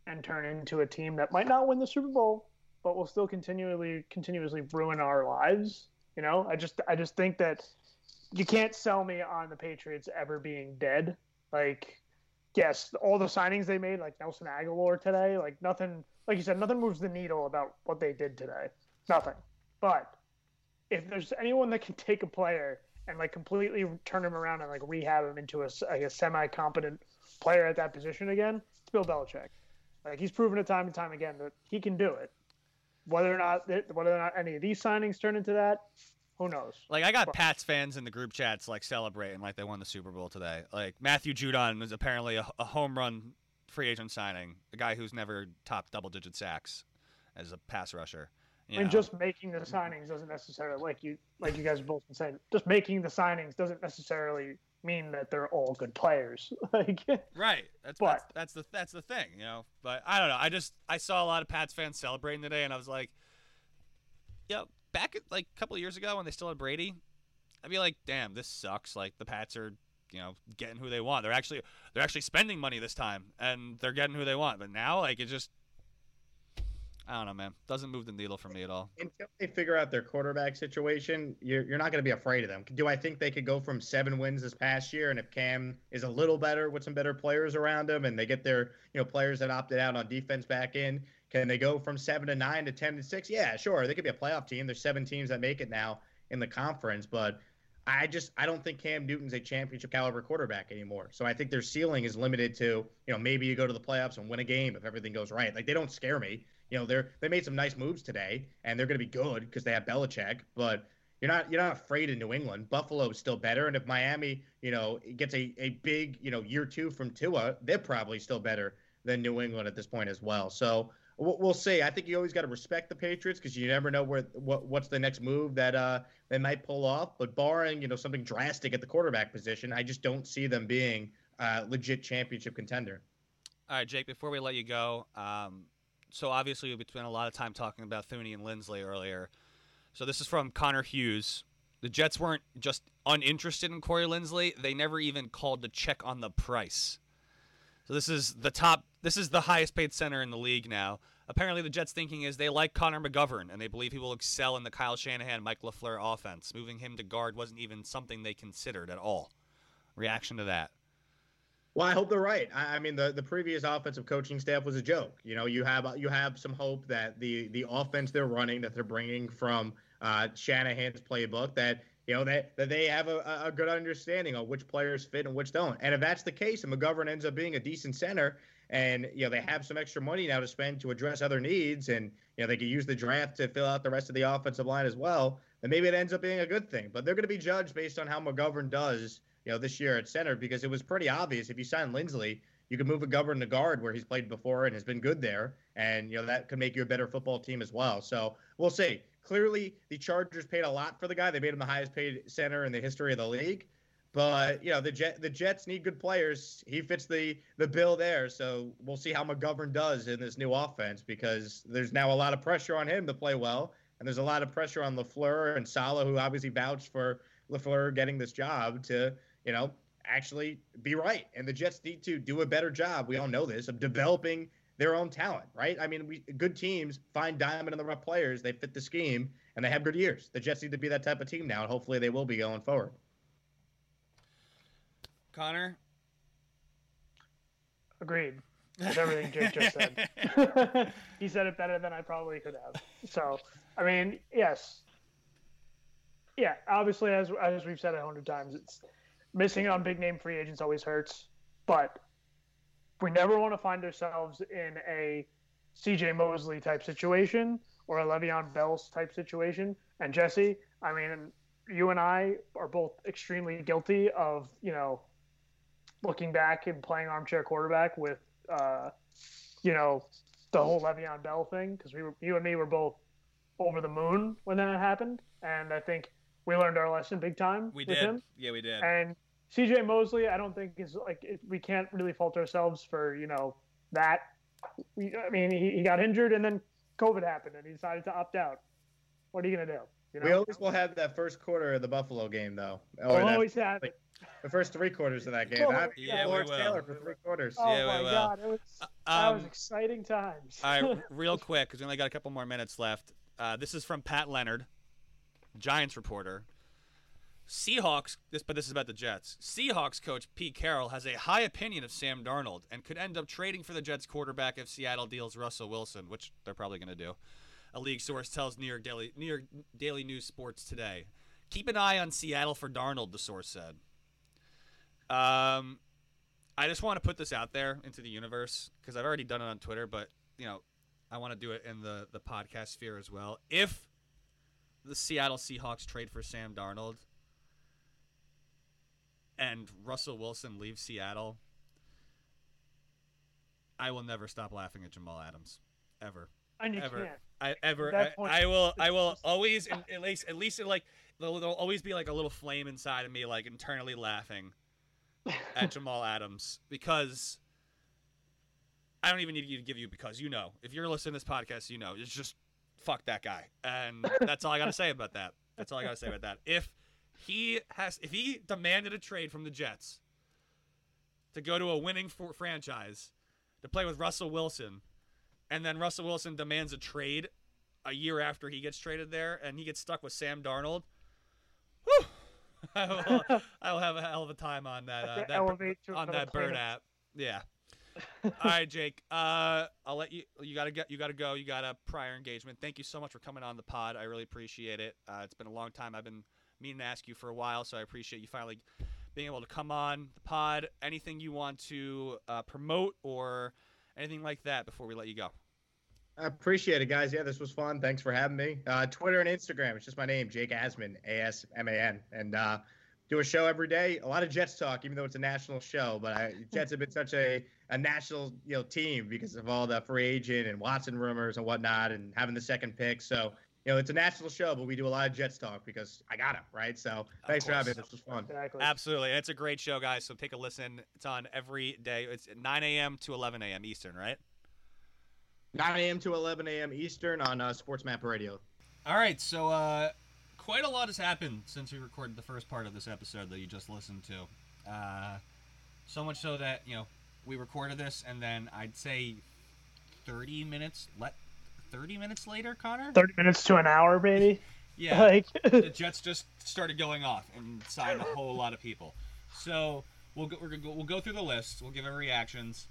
and turn into a team that might not win the Super Bowl, but will still continually continuously ruin our lives. You know, I just I just think that you can't sell me on the Patriots ever being dead. Like, yes, all the signings they made, like Nelson Agholor today, like nothing, like you said, nothing moves the needle about what they did today. Nothing. But if there's anyone that can take a player and like completely turn him around and like rehab him into a, like a semi-competent player at that position again, it's Bill Belichick. Like he's proven it time and time again that he can do it. Whether or not whether or not any of these signings turn into that, who knows? Like I got but, Pats fans in the group chats like celebrating like they won the Super Bowl today. Like Matthew Judon was apparently a, a home run free agent signing, a guy who's never topped double digit sacks as a pass rusher. You and know. just making the signings doesn't necessarily like you like you guys have both been saying. Just making the signings doesn't necessarily mean that they're all good players. like right. That's, but, that's that's the that's the thing, you know. But I don't know. I just I saw a lot of Pats fans celebrating today, and I was like, yep back like a couple years ago when they still had Brady, I'd be like, damn, this sucks. Like the Pats are, you know, getting who they want. They're actually they're actually spending money this time, and they're getting who they want. But now, like, it just I don't know, man. Doesn't move the needle for me at all. Until they figure out their quarterback situation, you're, you're not going to be afraid of them. Do I think they could go from seven wins this past year, and if Cam is a little better with some better players around him, and they get their you know players that opted out on defense back in, can they go from seven to nine to ten to six? Yeah, sure. They could be a playoff team. There's seven teams that make it now in the conference, but I just I don't think Cam Newton's a championship caliber quarterback anymore. So I think their ceiling is limited to you know maybe you go to the playoffs and win a game if everything goes right. Like they don't scare me. You know they're they made some nice moves today and they're going to be good because they have Belichick, but you're not you're not afraid of New England. Buffalo is still better, and if Miami you know gets a a big you know year two from Tua, they're probably still better than New England at this point as well. So we'll see. I think you always got to respect the Patriots because you never know where what what's the next move that uh, they might pull off. But barring you know something drastic at the quarterback position, I just don't see them being a legit championship contender. All right, Jake. Before we let you go, um, so obviously we spent a lot of time talking about Thuney and Linsley earlier. So this is from Connor Hughes. The Jets weren't just uninterested in Corey Linsley; they never even called to check on the price. So this is the top. This is the highest paid center in the league now. Apparently, the Jets' thinking is they like Connor McGovern and they believe he will excel in the Kyle Shanahan, Mike LaFleur offense. Moving him to guard wasn't even something they considered at all. Reaction to that? Well, I hope they're right. I, I, mean, the, the previous offensive coaching staff was a joke. You know, you have you have some hope that the the offense they're running, that they're bringing from uh, Shanahan's playbook, that you know that, that they have a, a good understanding of which players fit and which don't. And if that's the case, and McGovern ends up being a decent center, and you know they have some extra money now to spend to address other needs, and you know they could use the draft to fill out the rest of the offensive line as well, then maybe it ends up being a good thing. But they're going to be judged based on how McGovern does, you know, this year at center because it was pretty obvious if you sign Linsley, you can move McGovern to guard where he's played before and has been good there, and you know that could make you a better football team as well. So we'll see. Clearly, the Chargers paid a lot for the guy. They made him the highest paid center in the history of the league. But you know the Jet, the Jets need good players. He fits the the bill there. So we'll see how McGovern does in this new offense because there's now a lot of pressure on him to play well, and there's a lot of pressure on LaFleur and Saleh, who obviously vouched for LaFleur getting this job to, you know, actually be right. And the Jets need to do a better job. We all know this of developing their own talent, right? I mean, we good teams find diamond in the rough players. They fit the scheme and they have good years. The Jets need to be that type of team now, and hopefully they will be going forward. Conor, Agreed with everything Jake just said. he said it better than I probably could have. So, I mean, yes, yeah. Obviously, as as we've said a hundred times, it's missing on big name free agents always hurts, but we never want to find ourselves in a CJ Mosley type situation or a Le'Veon Bell's type situation. And Jesse, I mean, you and I are both extremely guilty of, you know, looking back and playing armchair quarterback with, uh, you know, the whole Le'Veon Bell thing because we were, you and me were both over the moon when that happened, and I think we learned our lesson big time. we with did. Him. Yeah, we did. And CJ Mosley, I don't think is like it, we can't really fault ourselves for you know that. We, I mean, he, he got injured and then COVID happened and he decided to opt out. What are you gonna do? You know, We always will have that first quarter of the Buffalo game, though. Or we'll that- always have like, it. the first three quarters of that game. Oh, I mean, Yeah, we will. Taylor for three quarters. Oh Yeah, we my will. God, it was that was Um, exciting times. All right, real quick, because we only got a couple more minutes left. Uh, this is from Pat Leonard, Giants reporter. Seahawks, this, but this is about the Jets. Seahawks coach Pete Carroll has a high opinion of Sam Darnold and could end up trading for the Jets quarterback if Seattle deals Russell Wilson, which they're probably going to do. A league source tells New York Daily New York Daily News Sports today. Keep an eye on Seattle for Darnold, the source said. Um, I just want to put this out there into the universe because I've already done it on Twitter, but you know, I want to do it in the the podcast sphere as well. If the Seattle Seahawks trade for Sam Darnold and Russell Wilson leaves Seattle, I will never stop laughing at Jamal Adams, ever. and you ever. can't. I ever I, point, I will I will always at least at least like there'll, there'll always be like a little flame inside of me like internally laughing at Jamal Adams because I don't even need you to give you because you know. If you're listening to this podcast you know. It's just fuck that guy. And that's all I got to say about that. That's all I got to say about that. If he has if he demanded a trade from the Jets to go to a winning for franchise to play with Russell Wilson and then Russell Wilson demands a trade a year after he gets traded there, and he gets stuck with Sam Darnold. Whew! I will, I will have a hell of a time on that uh, that on that bird planet. app. Yeah. All right, Jake. Uh, I'll let you. You gotta get. You gotta go. You got a prior engagement. Thank you so much for coming on the pod. I really appreciate it. Uh, it's been a long time. I've been meaning to ask you for a while, so I appreciate you finally being able to come on the pod. Anything you want to uh, promote or anything like that before we let you go? I appreciate it, guys. Yeah, this was fun. Thanks for having me. Uh, Twitter and Instagram. It's just my name, Jake Asman, A S M A N, and uh, do a show every day. A lot of Jets talk, even though it's a national show. But I, Jets have been such a, a national you know team because of all the free agent and Watson rumors and whatnot, and having the second pick. So you know it's a national show, but we do a lot of Jets talk because I got it right. So thanks for having me. This was fun. Exactly. Absolutely. And it's a great show, guys. So take a listen. It's on every day. It's 9 a.m. to 11 a.m. Eastern, right? 9 a.m. to 11 a.m. Eastern on uh, Sports Map Radio. All right. So uh, quite a lot has happened since we recorded the first part of this episode that you just listened to. Uh, so much so that, you know, we recorded this and then I'd say 30 minutes let 30 minutes later, Conor? Thirty minutes to an hour, maybe? Yeah. Like the Jets just started going off and signed a whole lot of people. So we'll go, we're gonna go, we'll go through the list. We'll give our reactions,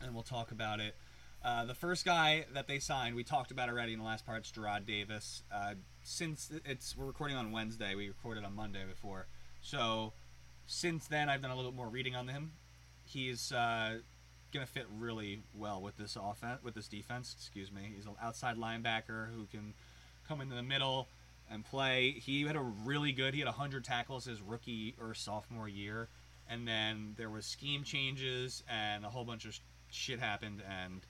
and we'll talk about it. Uh, the first guy that they signed, we talked about already in the last part. It's Jarrad Davis. Uh, since it's we're recording on Wednesday, we recorded on Monday before. So since then, I've done a little bit more reading on him. He's uh, gonna fit really well with this offense, with this defense. Excuse me. He's an outside linebacker who can come into the middle and play. He had a really good. He had 100 tackles his rookie or sophomore year, and then there was scheme changes and a whole bunch of shit happened, and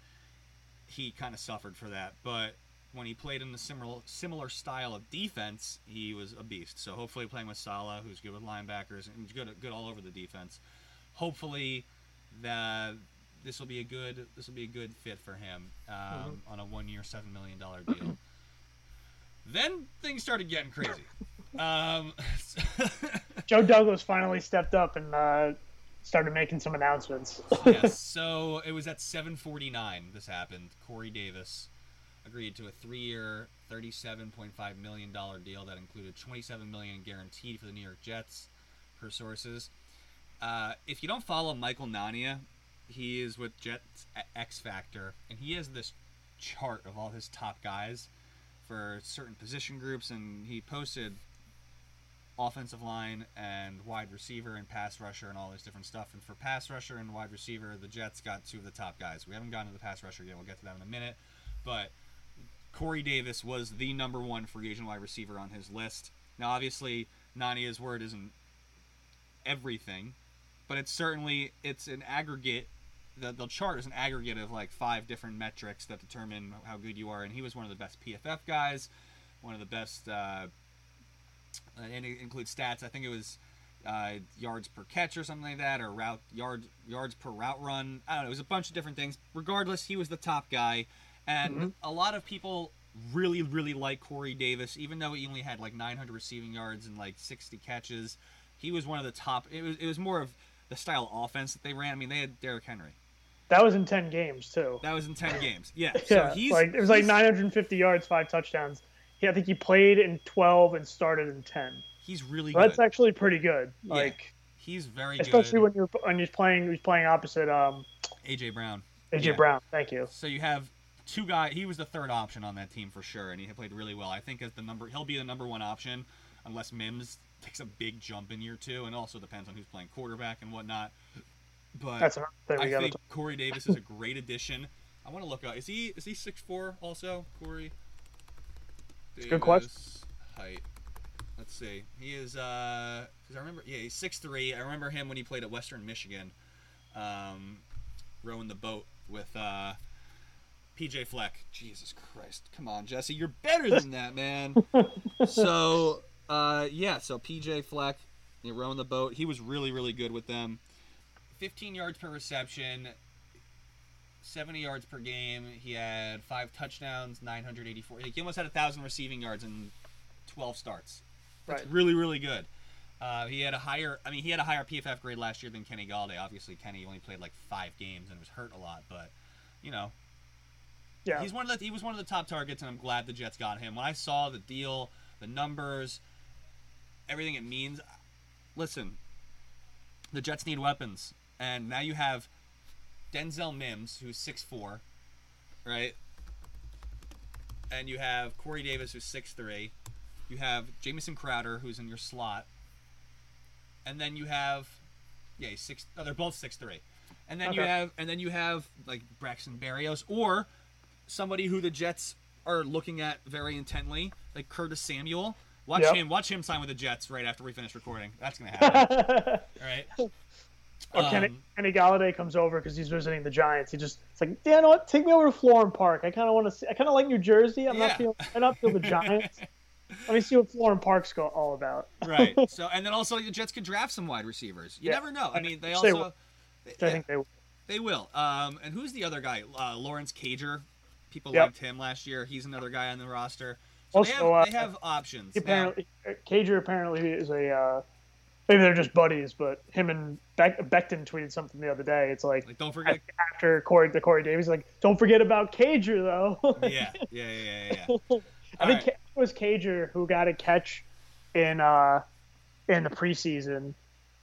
he kind of suffered for that. But when he played in the similar similar style of defense, he was a beast. So hopefully, playing with Saleh, who's good with linebackers and good good all over the defense, hopefully that this will be a good this will be a good fit for him um, on a one year seven million dollar deal. then things started getting crazy. um, Joe Douglas finally stepped up and uh, started making some announcements. yes. So it was at 7:49. This happened. Corey Davis agreed to a three-year, $37.5 million deal that included 27 million guaranteed for the New York Jets, per sources. Uh, if you don't follow Michael Nania, he is with Jets X Factor, and he has this chart of all his top guys for certain position groups, and he posted offensive line and wide receiver and pass rusher and all this different stuff. And for pass rusher and wide receiver, the Jets got two of the top guys. We haven't gotten to the pass rusher yet. We'll get to that in a minute. But Corey Davis was the number one free agent wide receiver on his list. Now, obviously, Nania's word isn't everything, but it's certainly it's an aggregate. The, the chart is an aggregate of like five different metrics that determine how good you are, and he was one of the best PFF guys, one of the best, uh, and it includes stats. I think it was uh, yards per catch or something like that, or route yard yards per route run. I don't know. It was a bunch of different things. Regardless, he was the top guy, and Mhm. a lot of people really, really like Corey Davis, even though he only had like 900 receiving yards and like 60 catches. He was one of the top. It was it was more of the style of offense that they ran. I mean, they had Derrick Henry. That was in ten games too. That was in 10 games. Yeah. So he's like it was like 950 yards, five touchdowns. Yeah, I think he played in 12 and started in 10. He's really So that's actually pretty good. Yeah, Like He's very especially good. when you're when he's playing he's playing opposite um AJ Brown. AJ Yeah. Brown. Thank you. So you have two guys. He was the third option on that team for sure, and he played really well. I think as the number, he'll be the number one option unless Mims takes a big jump in year two, and also depends on who's playing quarterback and whatnot. But That's another thing we I think talk. Corey Davis is a great addition. I want to look up. Is he is he six four also? Corey. a good question. Height. Let's see. He is. Uh, cause I remember. Yeah, he's six three. I remember him when he played at Western Michigan, um, rowing the boat with uh, PJ Fleck. Jesus Christ! Come on, Jesse. You're better than that, man. so uh, yeah. So PJ Fleck, know, rowing the boat. He was really really good with them. 15 yards per reception, 70 yards per game. He had five touchdowns, 984. He almost had a thousand receiving yards in 12 starts. That's Right. really really good. Uh, he had a higher, I mean, he had a higher PFF grade last year than Kenny Golladay. Obviously, Kenny only played like five games and was hurt a lot, but you know, Yeah. he's one of the he was one of the top targets, and I'm glad the Jets got him. When I saw the deal, the numbers, everything it means, listen, the Jets need weapons, and now you have Denzel Mims, who's 6'4", right? And you have Corey Davis, who's 6'3". You have Jamison Crowder, who's in your slot, and then you have, yeah, six. Oh, they're both 6'3". And then you have, and then you have like Braxton Berrios, or somebody who the Jets are looking at very intently, like Curtis Samuel. Watch Yep. him. Watch him sign with the Jets right after we finish recording. That's gonna happen. All right. Or Kenny, Um, Kenny Golladay comes over because he's visiting the Giants. He just it's like, Dan, you know what? Take me over to Florham Park. I kind of want to see. I kind of like New Jersey. I'm Yeah. not feeling. I'm not feeling the Giants. Let me see what Florham Park's go all about. right. So and then also the Jets could draft some wide receivers. You Yeah. never know. I mean, they They also will. they, I think they. will. they will. Um, and who's the other guy? Uh, Lawrence Cager. People Yep. liked him last year. He's another guy on the roster. So they, have, Also, uh, they have options. He Now- apparently, Cager apparently is a. Uh, maybe they're just buddies, but him and Beck, Becton tweeted something the other day. It's like like, don't forget. after Corey, the Corey Davis, like, don't forget about Cager though. yeah, yeah, yeah, yeah. yeah. I think right. It was Cager who got a catch in uh in the preseason,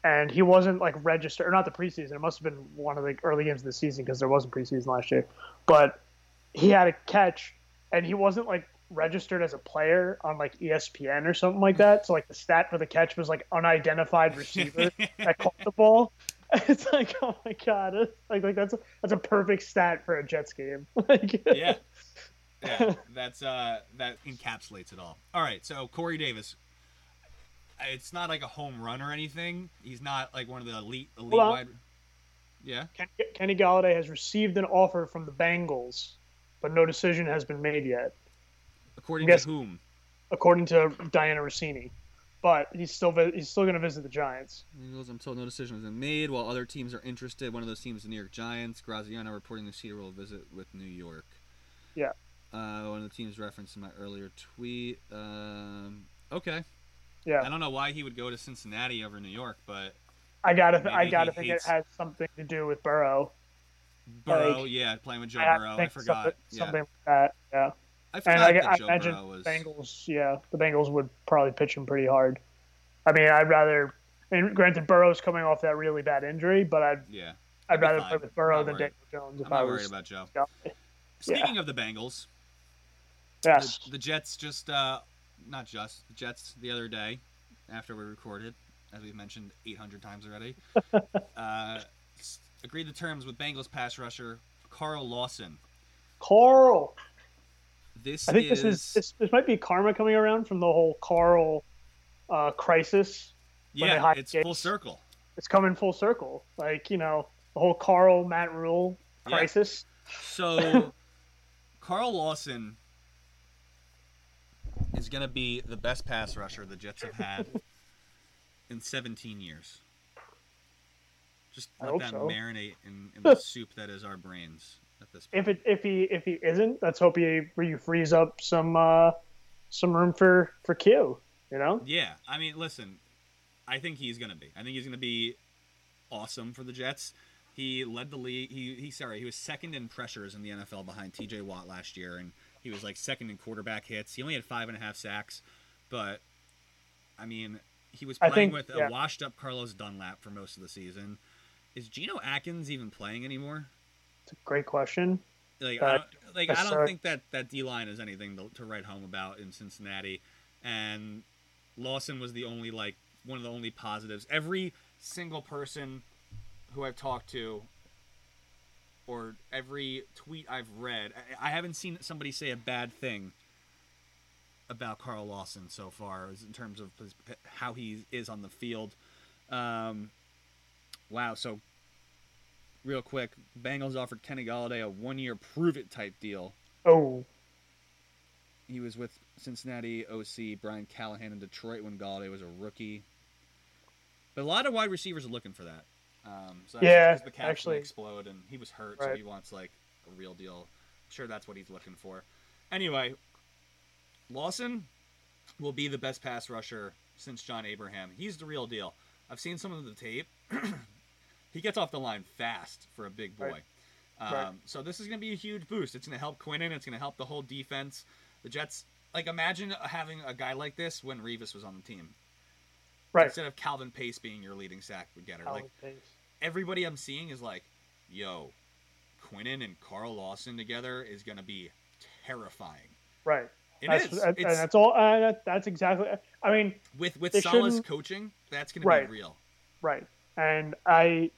and he wasn't like registered or not the preseason. It must have been one of the early games of the season because there wasn't preseason last year. But he had a catch, and he wasn't like registered as a player on like ESPN or something like that. So like the stat for the catch was like unidentified receiver that caught the ball. It's like, oh my god, it's like like that's a, that's a perfect stat for a Jets game. like, yeah. Yeah, that's uh that encapsulates it all. All right, so Corey Davis. It's not like a home run or anything. He's not like one of the elite elite wide. Yeah. Ken- Kenny Golladay has received an offer from the Bengals, but no decision has been made yet, According Yes. to whom? according to Dianna Russini. But he's still vi- he's still going to visit the Giants. Eagles, I'm told no decision has been made. While other teams are interested, one of those teams is the New York Giants. Graziano reporting the Cedar will visit with New York. Yeah. Uh, one of the teams referenced in my earlier tweet. Um, okay. Yeah. I don't know why he would go to Cincinnati over New York, but I gotta th- I gotta think hates- it has something to do with Burrow. Burrow, Like, yeah, playing with Joe I, Burrow. I forgot. Something, yeah. something like that. Yeah. I And I, I imagine was. Bengals. Yeah, the Bengals would probably pitch him pretty hard. I mean, I'd rather. And granted, Burrow's coming off that really bad injury, but I'd Yeah, I'd rather fine. play with Burrow than. Daniel Jones if I'm I was. worried about Joe. Yeah. Speaking of the Bengals, Yes. the, the Jets just, uh, not just the Jets the other day, after we recorded, as we've mentioned 800 times already, uh, agreed to terms with Bengals pass rusher Carl Lawson. Carl. This I think is, this is this, this might be karma coming around from the whole Carl uh, crisis. yeah, it's full circle. It's coming full circle. Like you know the whole Carl Matt Rhule Yeah. crisis. So, Carl Lawson is going to be the best pass rusher the Jets have had in 17 years. Just let that so. marinate in, in the soup that is our brains at this point. If it if he if he isn't, let's hope he you frees up some uh, some room for for Q. You know. Yeah, I mean, listen, I think he's going to be. I think he's going to be awesome for the Jets. He led the league. He, he sorry, he was second in pressures in the NFL behind T.J. Watt last year, and he was like second in quarterback hits. He only had five and a half sacks, but I mean, he was playing think- with a yeah. washed-up Carlos Dunlap for most of the season. Is Geno Atkins even playing anymore? It's a great question. Like, I don't, like I don't think that that D line is anything to, to write home about in Cincinnati. And Lawson was the only like one of the only positives. Every single person who I've talked to, or every tweet I've read, I, I haven't seen somebody say a bad thing about Carl Lawson so far, in terms of his, how he is on the field. Um, wow. So real quick, Bengals offered Kenny Golladay a one-year prove-it type deal. Oh, He was with Cincinnati OC Brian Callahan in Detroit when Golladay was a rookie. But a lot of wide receivers are looking for that. Um, so Yeah, the cap's actually. explode, and he was hurt, so he wants like a real deal. I'm sure that's what he's looking for. Anyway, Lawson will be the best pass rusher since John Abraham. He's the real deal. I've seen some of the tape. he gets off the line fast for a big boy. Right. Um, Right. So this is going to be a huge boost. It's going to help Quinnen. It's going to help the whole defense. The Jets, like, imagine having a guy like this when Revis was on the team right. instead of Calvin Pace being your leading sack getter. Like everybody I'm seeing is like, yo, Quinnen and Carl Lawson together is going to be terrifying. right. It that's, is. that- and It's- that's all. Uh, that, that's exactly. I mean, with with Saleh's coaching, that's going to be real. Right. And I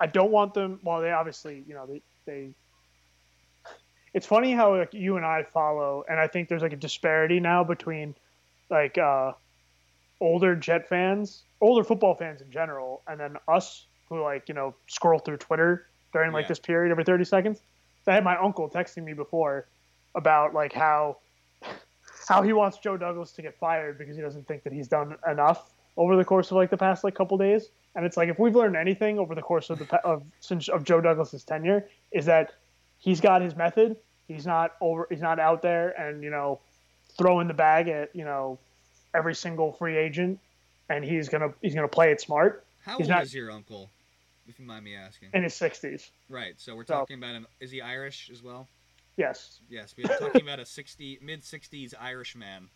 I don't want them well they obviously, you know, they they it's funny how like you and I follow and I think there's like a disparity now between like uh older Jet fans, older football fans in general, and then us who like, you know, scroll through Twitter during like Yeah. this period every 30 seconds. So I had my uncle texting me before about like how how he wants Joe Douglas to get fired because he doesn't think that he's done enough over the course of like the past like couple days. And it's like if we've learned anything over the course of the of since of Joe Douglas's tenure is that he's got his method. He's not over. He's not out there and you know throwing the bag at you know every single free agent, and he's gonna he's gonna play it smart How He's old not- is your uncle, if you mind me asking? in his sixties. Right. So we're So- talking about him. Is he Irish as well? Yes, Yes, we're talking about a sixty mid sixties Irish man.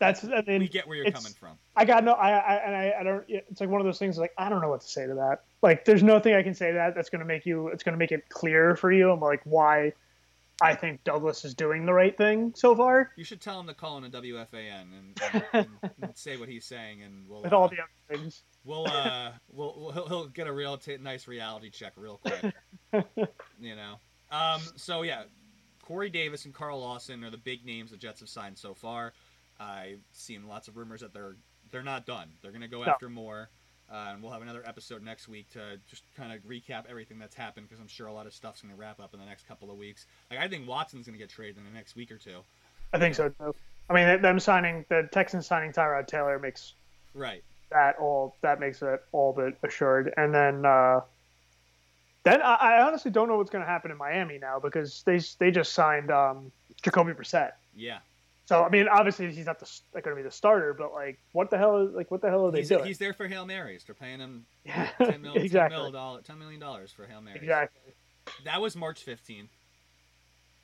That's. I mean, We get where you're coming from. I got no. I, I and I, I don't. It's like one of those things. Like I don't know what to say to that. Like there's nothing I can say to that that's gonna make you. It's gonna make it clear for you. I'm like why. I think Douglas is doing the right thing so far You should tell him to call in a WFAN and, and, and say what he's saying, and we'll with uh, all the other things. we'll uh we'll, we'll he'll, he'll get a real t- nice reality check real quick. you know. Um. So yeah, Corey Davis and Carl Lawson are the big names the Jets have signed so far. I've seen lots of rumors that they're they're not done. They're gonna go No. after more. Uh, and we'll have another episode next week to just kind of recap everything that's happened because I'm sure a lot of stuff's going to wrap up in the next couple of weeks. Like I think Watson's going to get traded in the next week or two. I think so too. I mean, them signing the Texans signing Tyrod Taylor makes Right. that all that makes it all but assured. And then uh, then I, I honestly don't know what's going to happen in Miami now because they they just signed um, Jacoby Brissett. Yeah. So I mean, obviously he's not the like going to be the starter, but like, what the hell is like what the hell are they He's, doing? he's there for hail marys. They're paying him yeah, ten mil, exactly, 10 ten million dollars for hail marys. exactly. That was March fifteenth,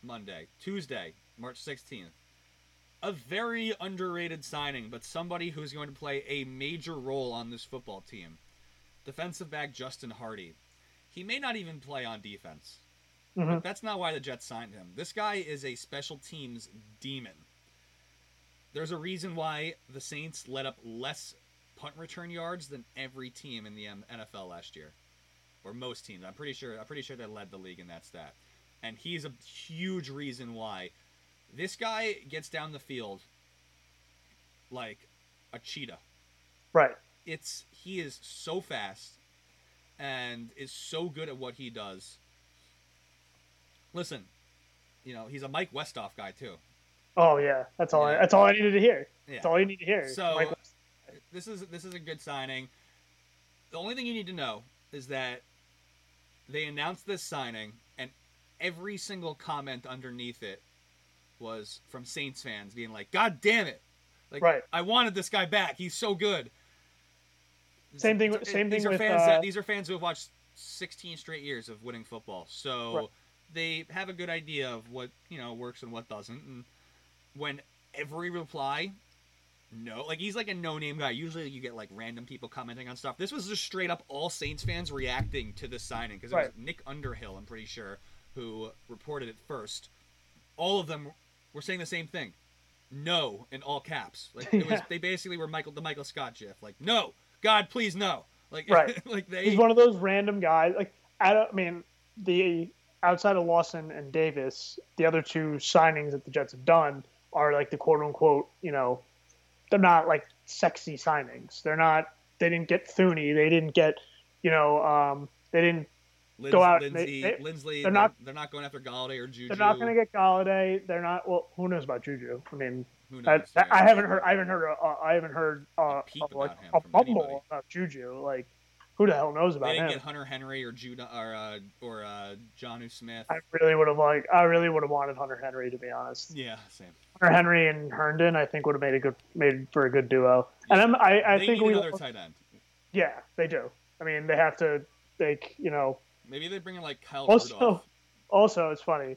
Monday, Tuesday, March sixteenth. A very underrated signing, but somebody who's going to play a major role on this football team. Defensive back Justin Hardy. He may not even play on defense. Mhm. But that's not why the Jets signed him. This guy is a special teams demon. There's a reason why the Saints let up less punt return yards than every team in the NFL last year, or most teams. I'm pretty sure. I'm pretty sure they led the league in that stat, and he's a huge reason why. This guy gets down the field like a cheetah Right. it's he is so fast and is so good at what he does. Listen, you know he's a Mike Westhoff guy too. Oh yeah, that's all. I, that's all I needed to hear. Yeah. That's all you need to hear. So- Mike- This is this is a good signing. The only thing you need to know is that they announced this signing, and every single comment underneath it was from Saints fans being like, "God damn it! Like Right. I wanted this guy back. He's so good." Same thing These same thing with, fans uh, that these are fans who have watched 16 straight years of winning football, so Right. they have a good idea of what you know works and what doesn't. And when every reply, no, like he's like a no-name guy. Usually you get like random people commenting on stuff. This was just straight up all Saints fans reacting to the signing because it was Right. Nick Underhill, I'm pretty sure, who reported it first. All of them were saying the same thing. No, in all caps. Like it was, Yeah. they basically were Michael the Michael Scott gif. Like no, God, please no. Like Right. like they. he's one of those random guys. Like I, don't, I mean, the outside of Lawson and Davis, the other two signings that the Jets have done are like the quote unquote, you know, they're not like sexy signings. They're not. They didn't get Thuney. They didn't get, you know, um, they didn't. Lins- go out Lindsay, they- they- Linsley, they're not- they're not going after Golladay or Juju. They're not going to get Golladay. They're not. Well, who knows about Juju? I mean, Who knows? that- I haven't heard. I haven't heard. A, uh, I haven't heard uh, peep of, like a bumble anybody. about Juju. Like, who the hell knows about They didn't him? get Hunter Henry or Judah or uh, or uh, Jonnu Smith. I really would have like. I really would have wanted Hunter Henry to be honest. yeah, same. Hunter Henry and Herndon, I think, would have made a good made for a good duo. And I'm, I, I they think need we, another tight end. yeah, they do. I mean, they have to. Like, you know. Maybe they bring in like Kyle Also, Rudolph. also, it's funny.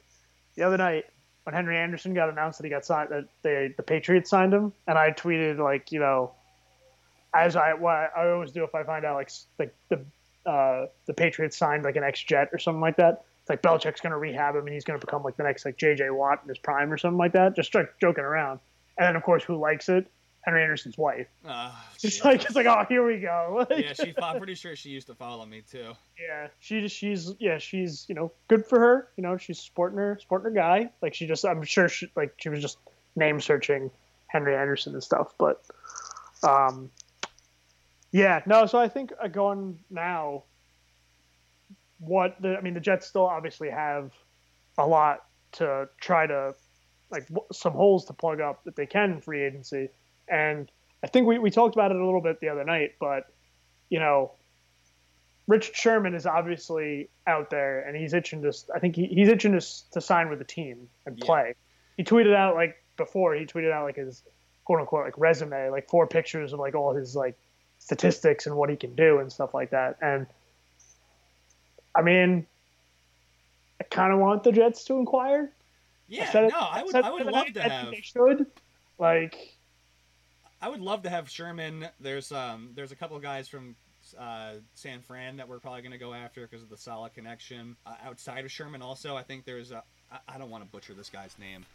The other night when Henry Anderson got announced that he got signed, that they the Patriots signed him, and I tweeted like, you know, as I what I always do if I find out like like the uh, the Patriots signed like an ex Jet or something like that. Like Belichick's going to rehab him and he's going to become like the next like J.J. Watt in his prime or something like that. Just like joking around. And then of course, who likes it? Henry Anderson's wife. It's like it's like oh here we go. Like, yeah, she. I'm pretty sure she used to follow me too. yeah, she she's yeah she's you know good for her. You know she's sporting her sporting her guy. Like she just I'm sure she like she was just name searching Henry Anderson and stuff. But um, yeah, no. So I think uh, going now, what the I mean the Jets still obviously have a lot to try to like some holes to plug up that they can in free agency, and I think we we talked about it a little bit the other night, but you know Richard Sherman is obviously out there, and he's itching to. I think he, he's itching to, to sign with the team and Yeah. play. He tweeted out like before. He tweeted out like his quote unquote like resume, like four pictures of like all his like statistics and what he can do and stuff like that. And I mean, I kind of want the Jets to inquire. Yeah, no, it- I would. I would love night. to I have. They should. Like, I would love to have Sherman. There's um. There's a couple of guys from uh, San Fran that we're probably going to go after because of the solid connection. Uh, outside of Sherman, also, I think there's. A, I, I don't want to butcher this guy's name,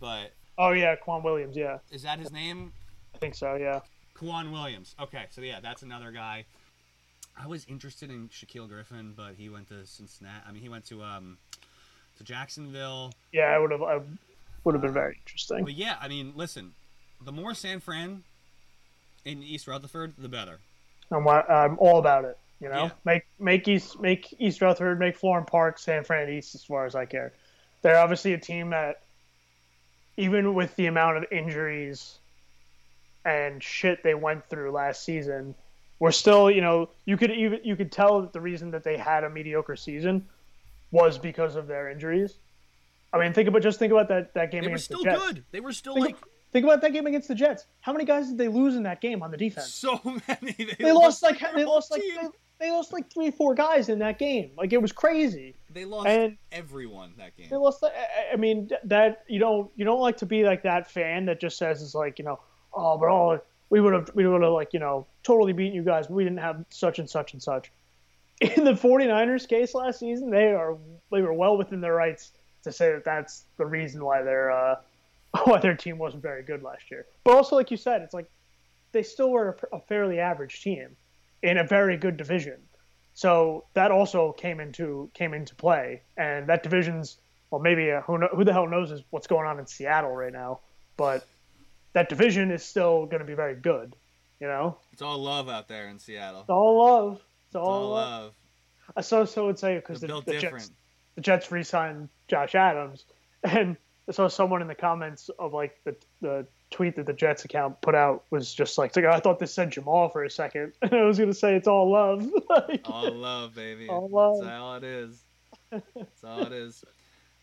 but oh yeah, K'Waun Williams. Yeah, is that his name? I think so. Yeah. K'Waun Williams. Okay, so yeah, that's another guy. I was interested in Shaquill Griffin, but he went to Cincinnati. I mean, he went to um to Jacksonville. Yeah, I would have. I would have been very interesting. But yeah, I mean, listen, the more San Fran in East Rutherford, the better. I'm, I'm all about it. You know, Yeah. make make East make East Rutherford, make Florham Park, San Fran East as far as I care. They're obviously a team that, even with the amount of injuries and shit they went through last season, we're still you know you could even you could tell that the reason that they had a mediocre season was because of their injuries. I mean, think about just think about that that game They were against still the Jets. good. They were still Think like Think about that game against the Jets. How many guys did they lose in that game on the defense? So many. They, They lost like they lost like they, they lost like three four guys in that game. Like it was crazy. They lost and- everyone that game. They lost. I mean that you don't you don't like to be like that fan that just says it's like you know oh but all we would have we would have like you know totally beaten you guys. But we didn't have such and such and such. In the 49ers case last season, they are they were well within their rights to say that that's the reason why their uh, why their team wasn't very good last year. But also, like you said, it's like they still were a, fairly average team in a very good division. So that also came into came into play, and that division's well, maybe uh, who know, who the hell knows is what's going on in Seattle right now, but that division is still going to be very good. You know, It's all love out there in Seattle. it's all love. It's It's all, all love. love. I saw so would say because the, the. Jets the Jets re-signed Josh Adams, and I saw someone in the comments of like the the tweet that the Jets account put out was just like, I thought this said Jamal for a second, and I was gonna say it's all love. Like, All love, baby. All love. That's all it is. That's all it is.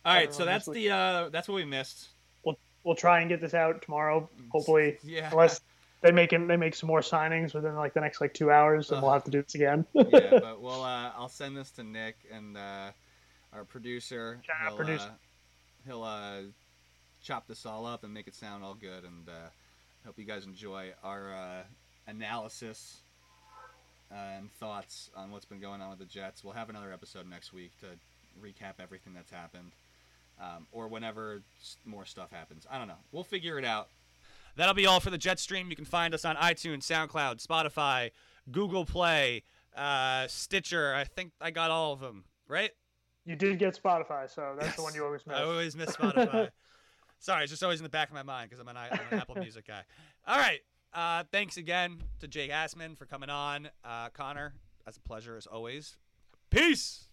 All right, so that's the uh that's what we missed. We'll try and get this out tomorrow, hopefully, Yeah. unless they make they make some more signings within like the next like two hours, and we'll have to do this again. yeah, but we'll uh, I'll send this to Nick and uh, our producer. Out he'll, producer. Uh, he'll uh, chop this all up and make it sound all good. And uh, hope you guys enjoy our uh, analysis uh, and thoughts on what's been going on with the Jets. We'll have another episode next week to recap everything that's happened, um, or whenever more stuff happens. I don't know. We'll figure it out. That'll be all for the Jet Stream. You can find us on iTunes, SoundCloud, Spotify, Google Play, uh, Stitcher. I think I got all of them, right? you did get Spotify, so that's the one you always miss. I always miss Spotify. Sorry, it's just always in the back of my mind because I'm an, i- I'm an Apple Music guy. All right. Uh, thanks again to Jake Asman for coming on. Uh, Conor, that's a pleasure as always. Peace.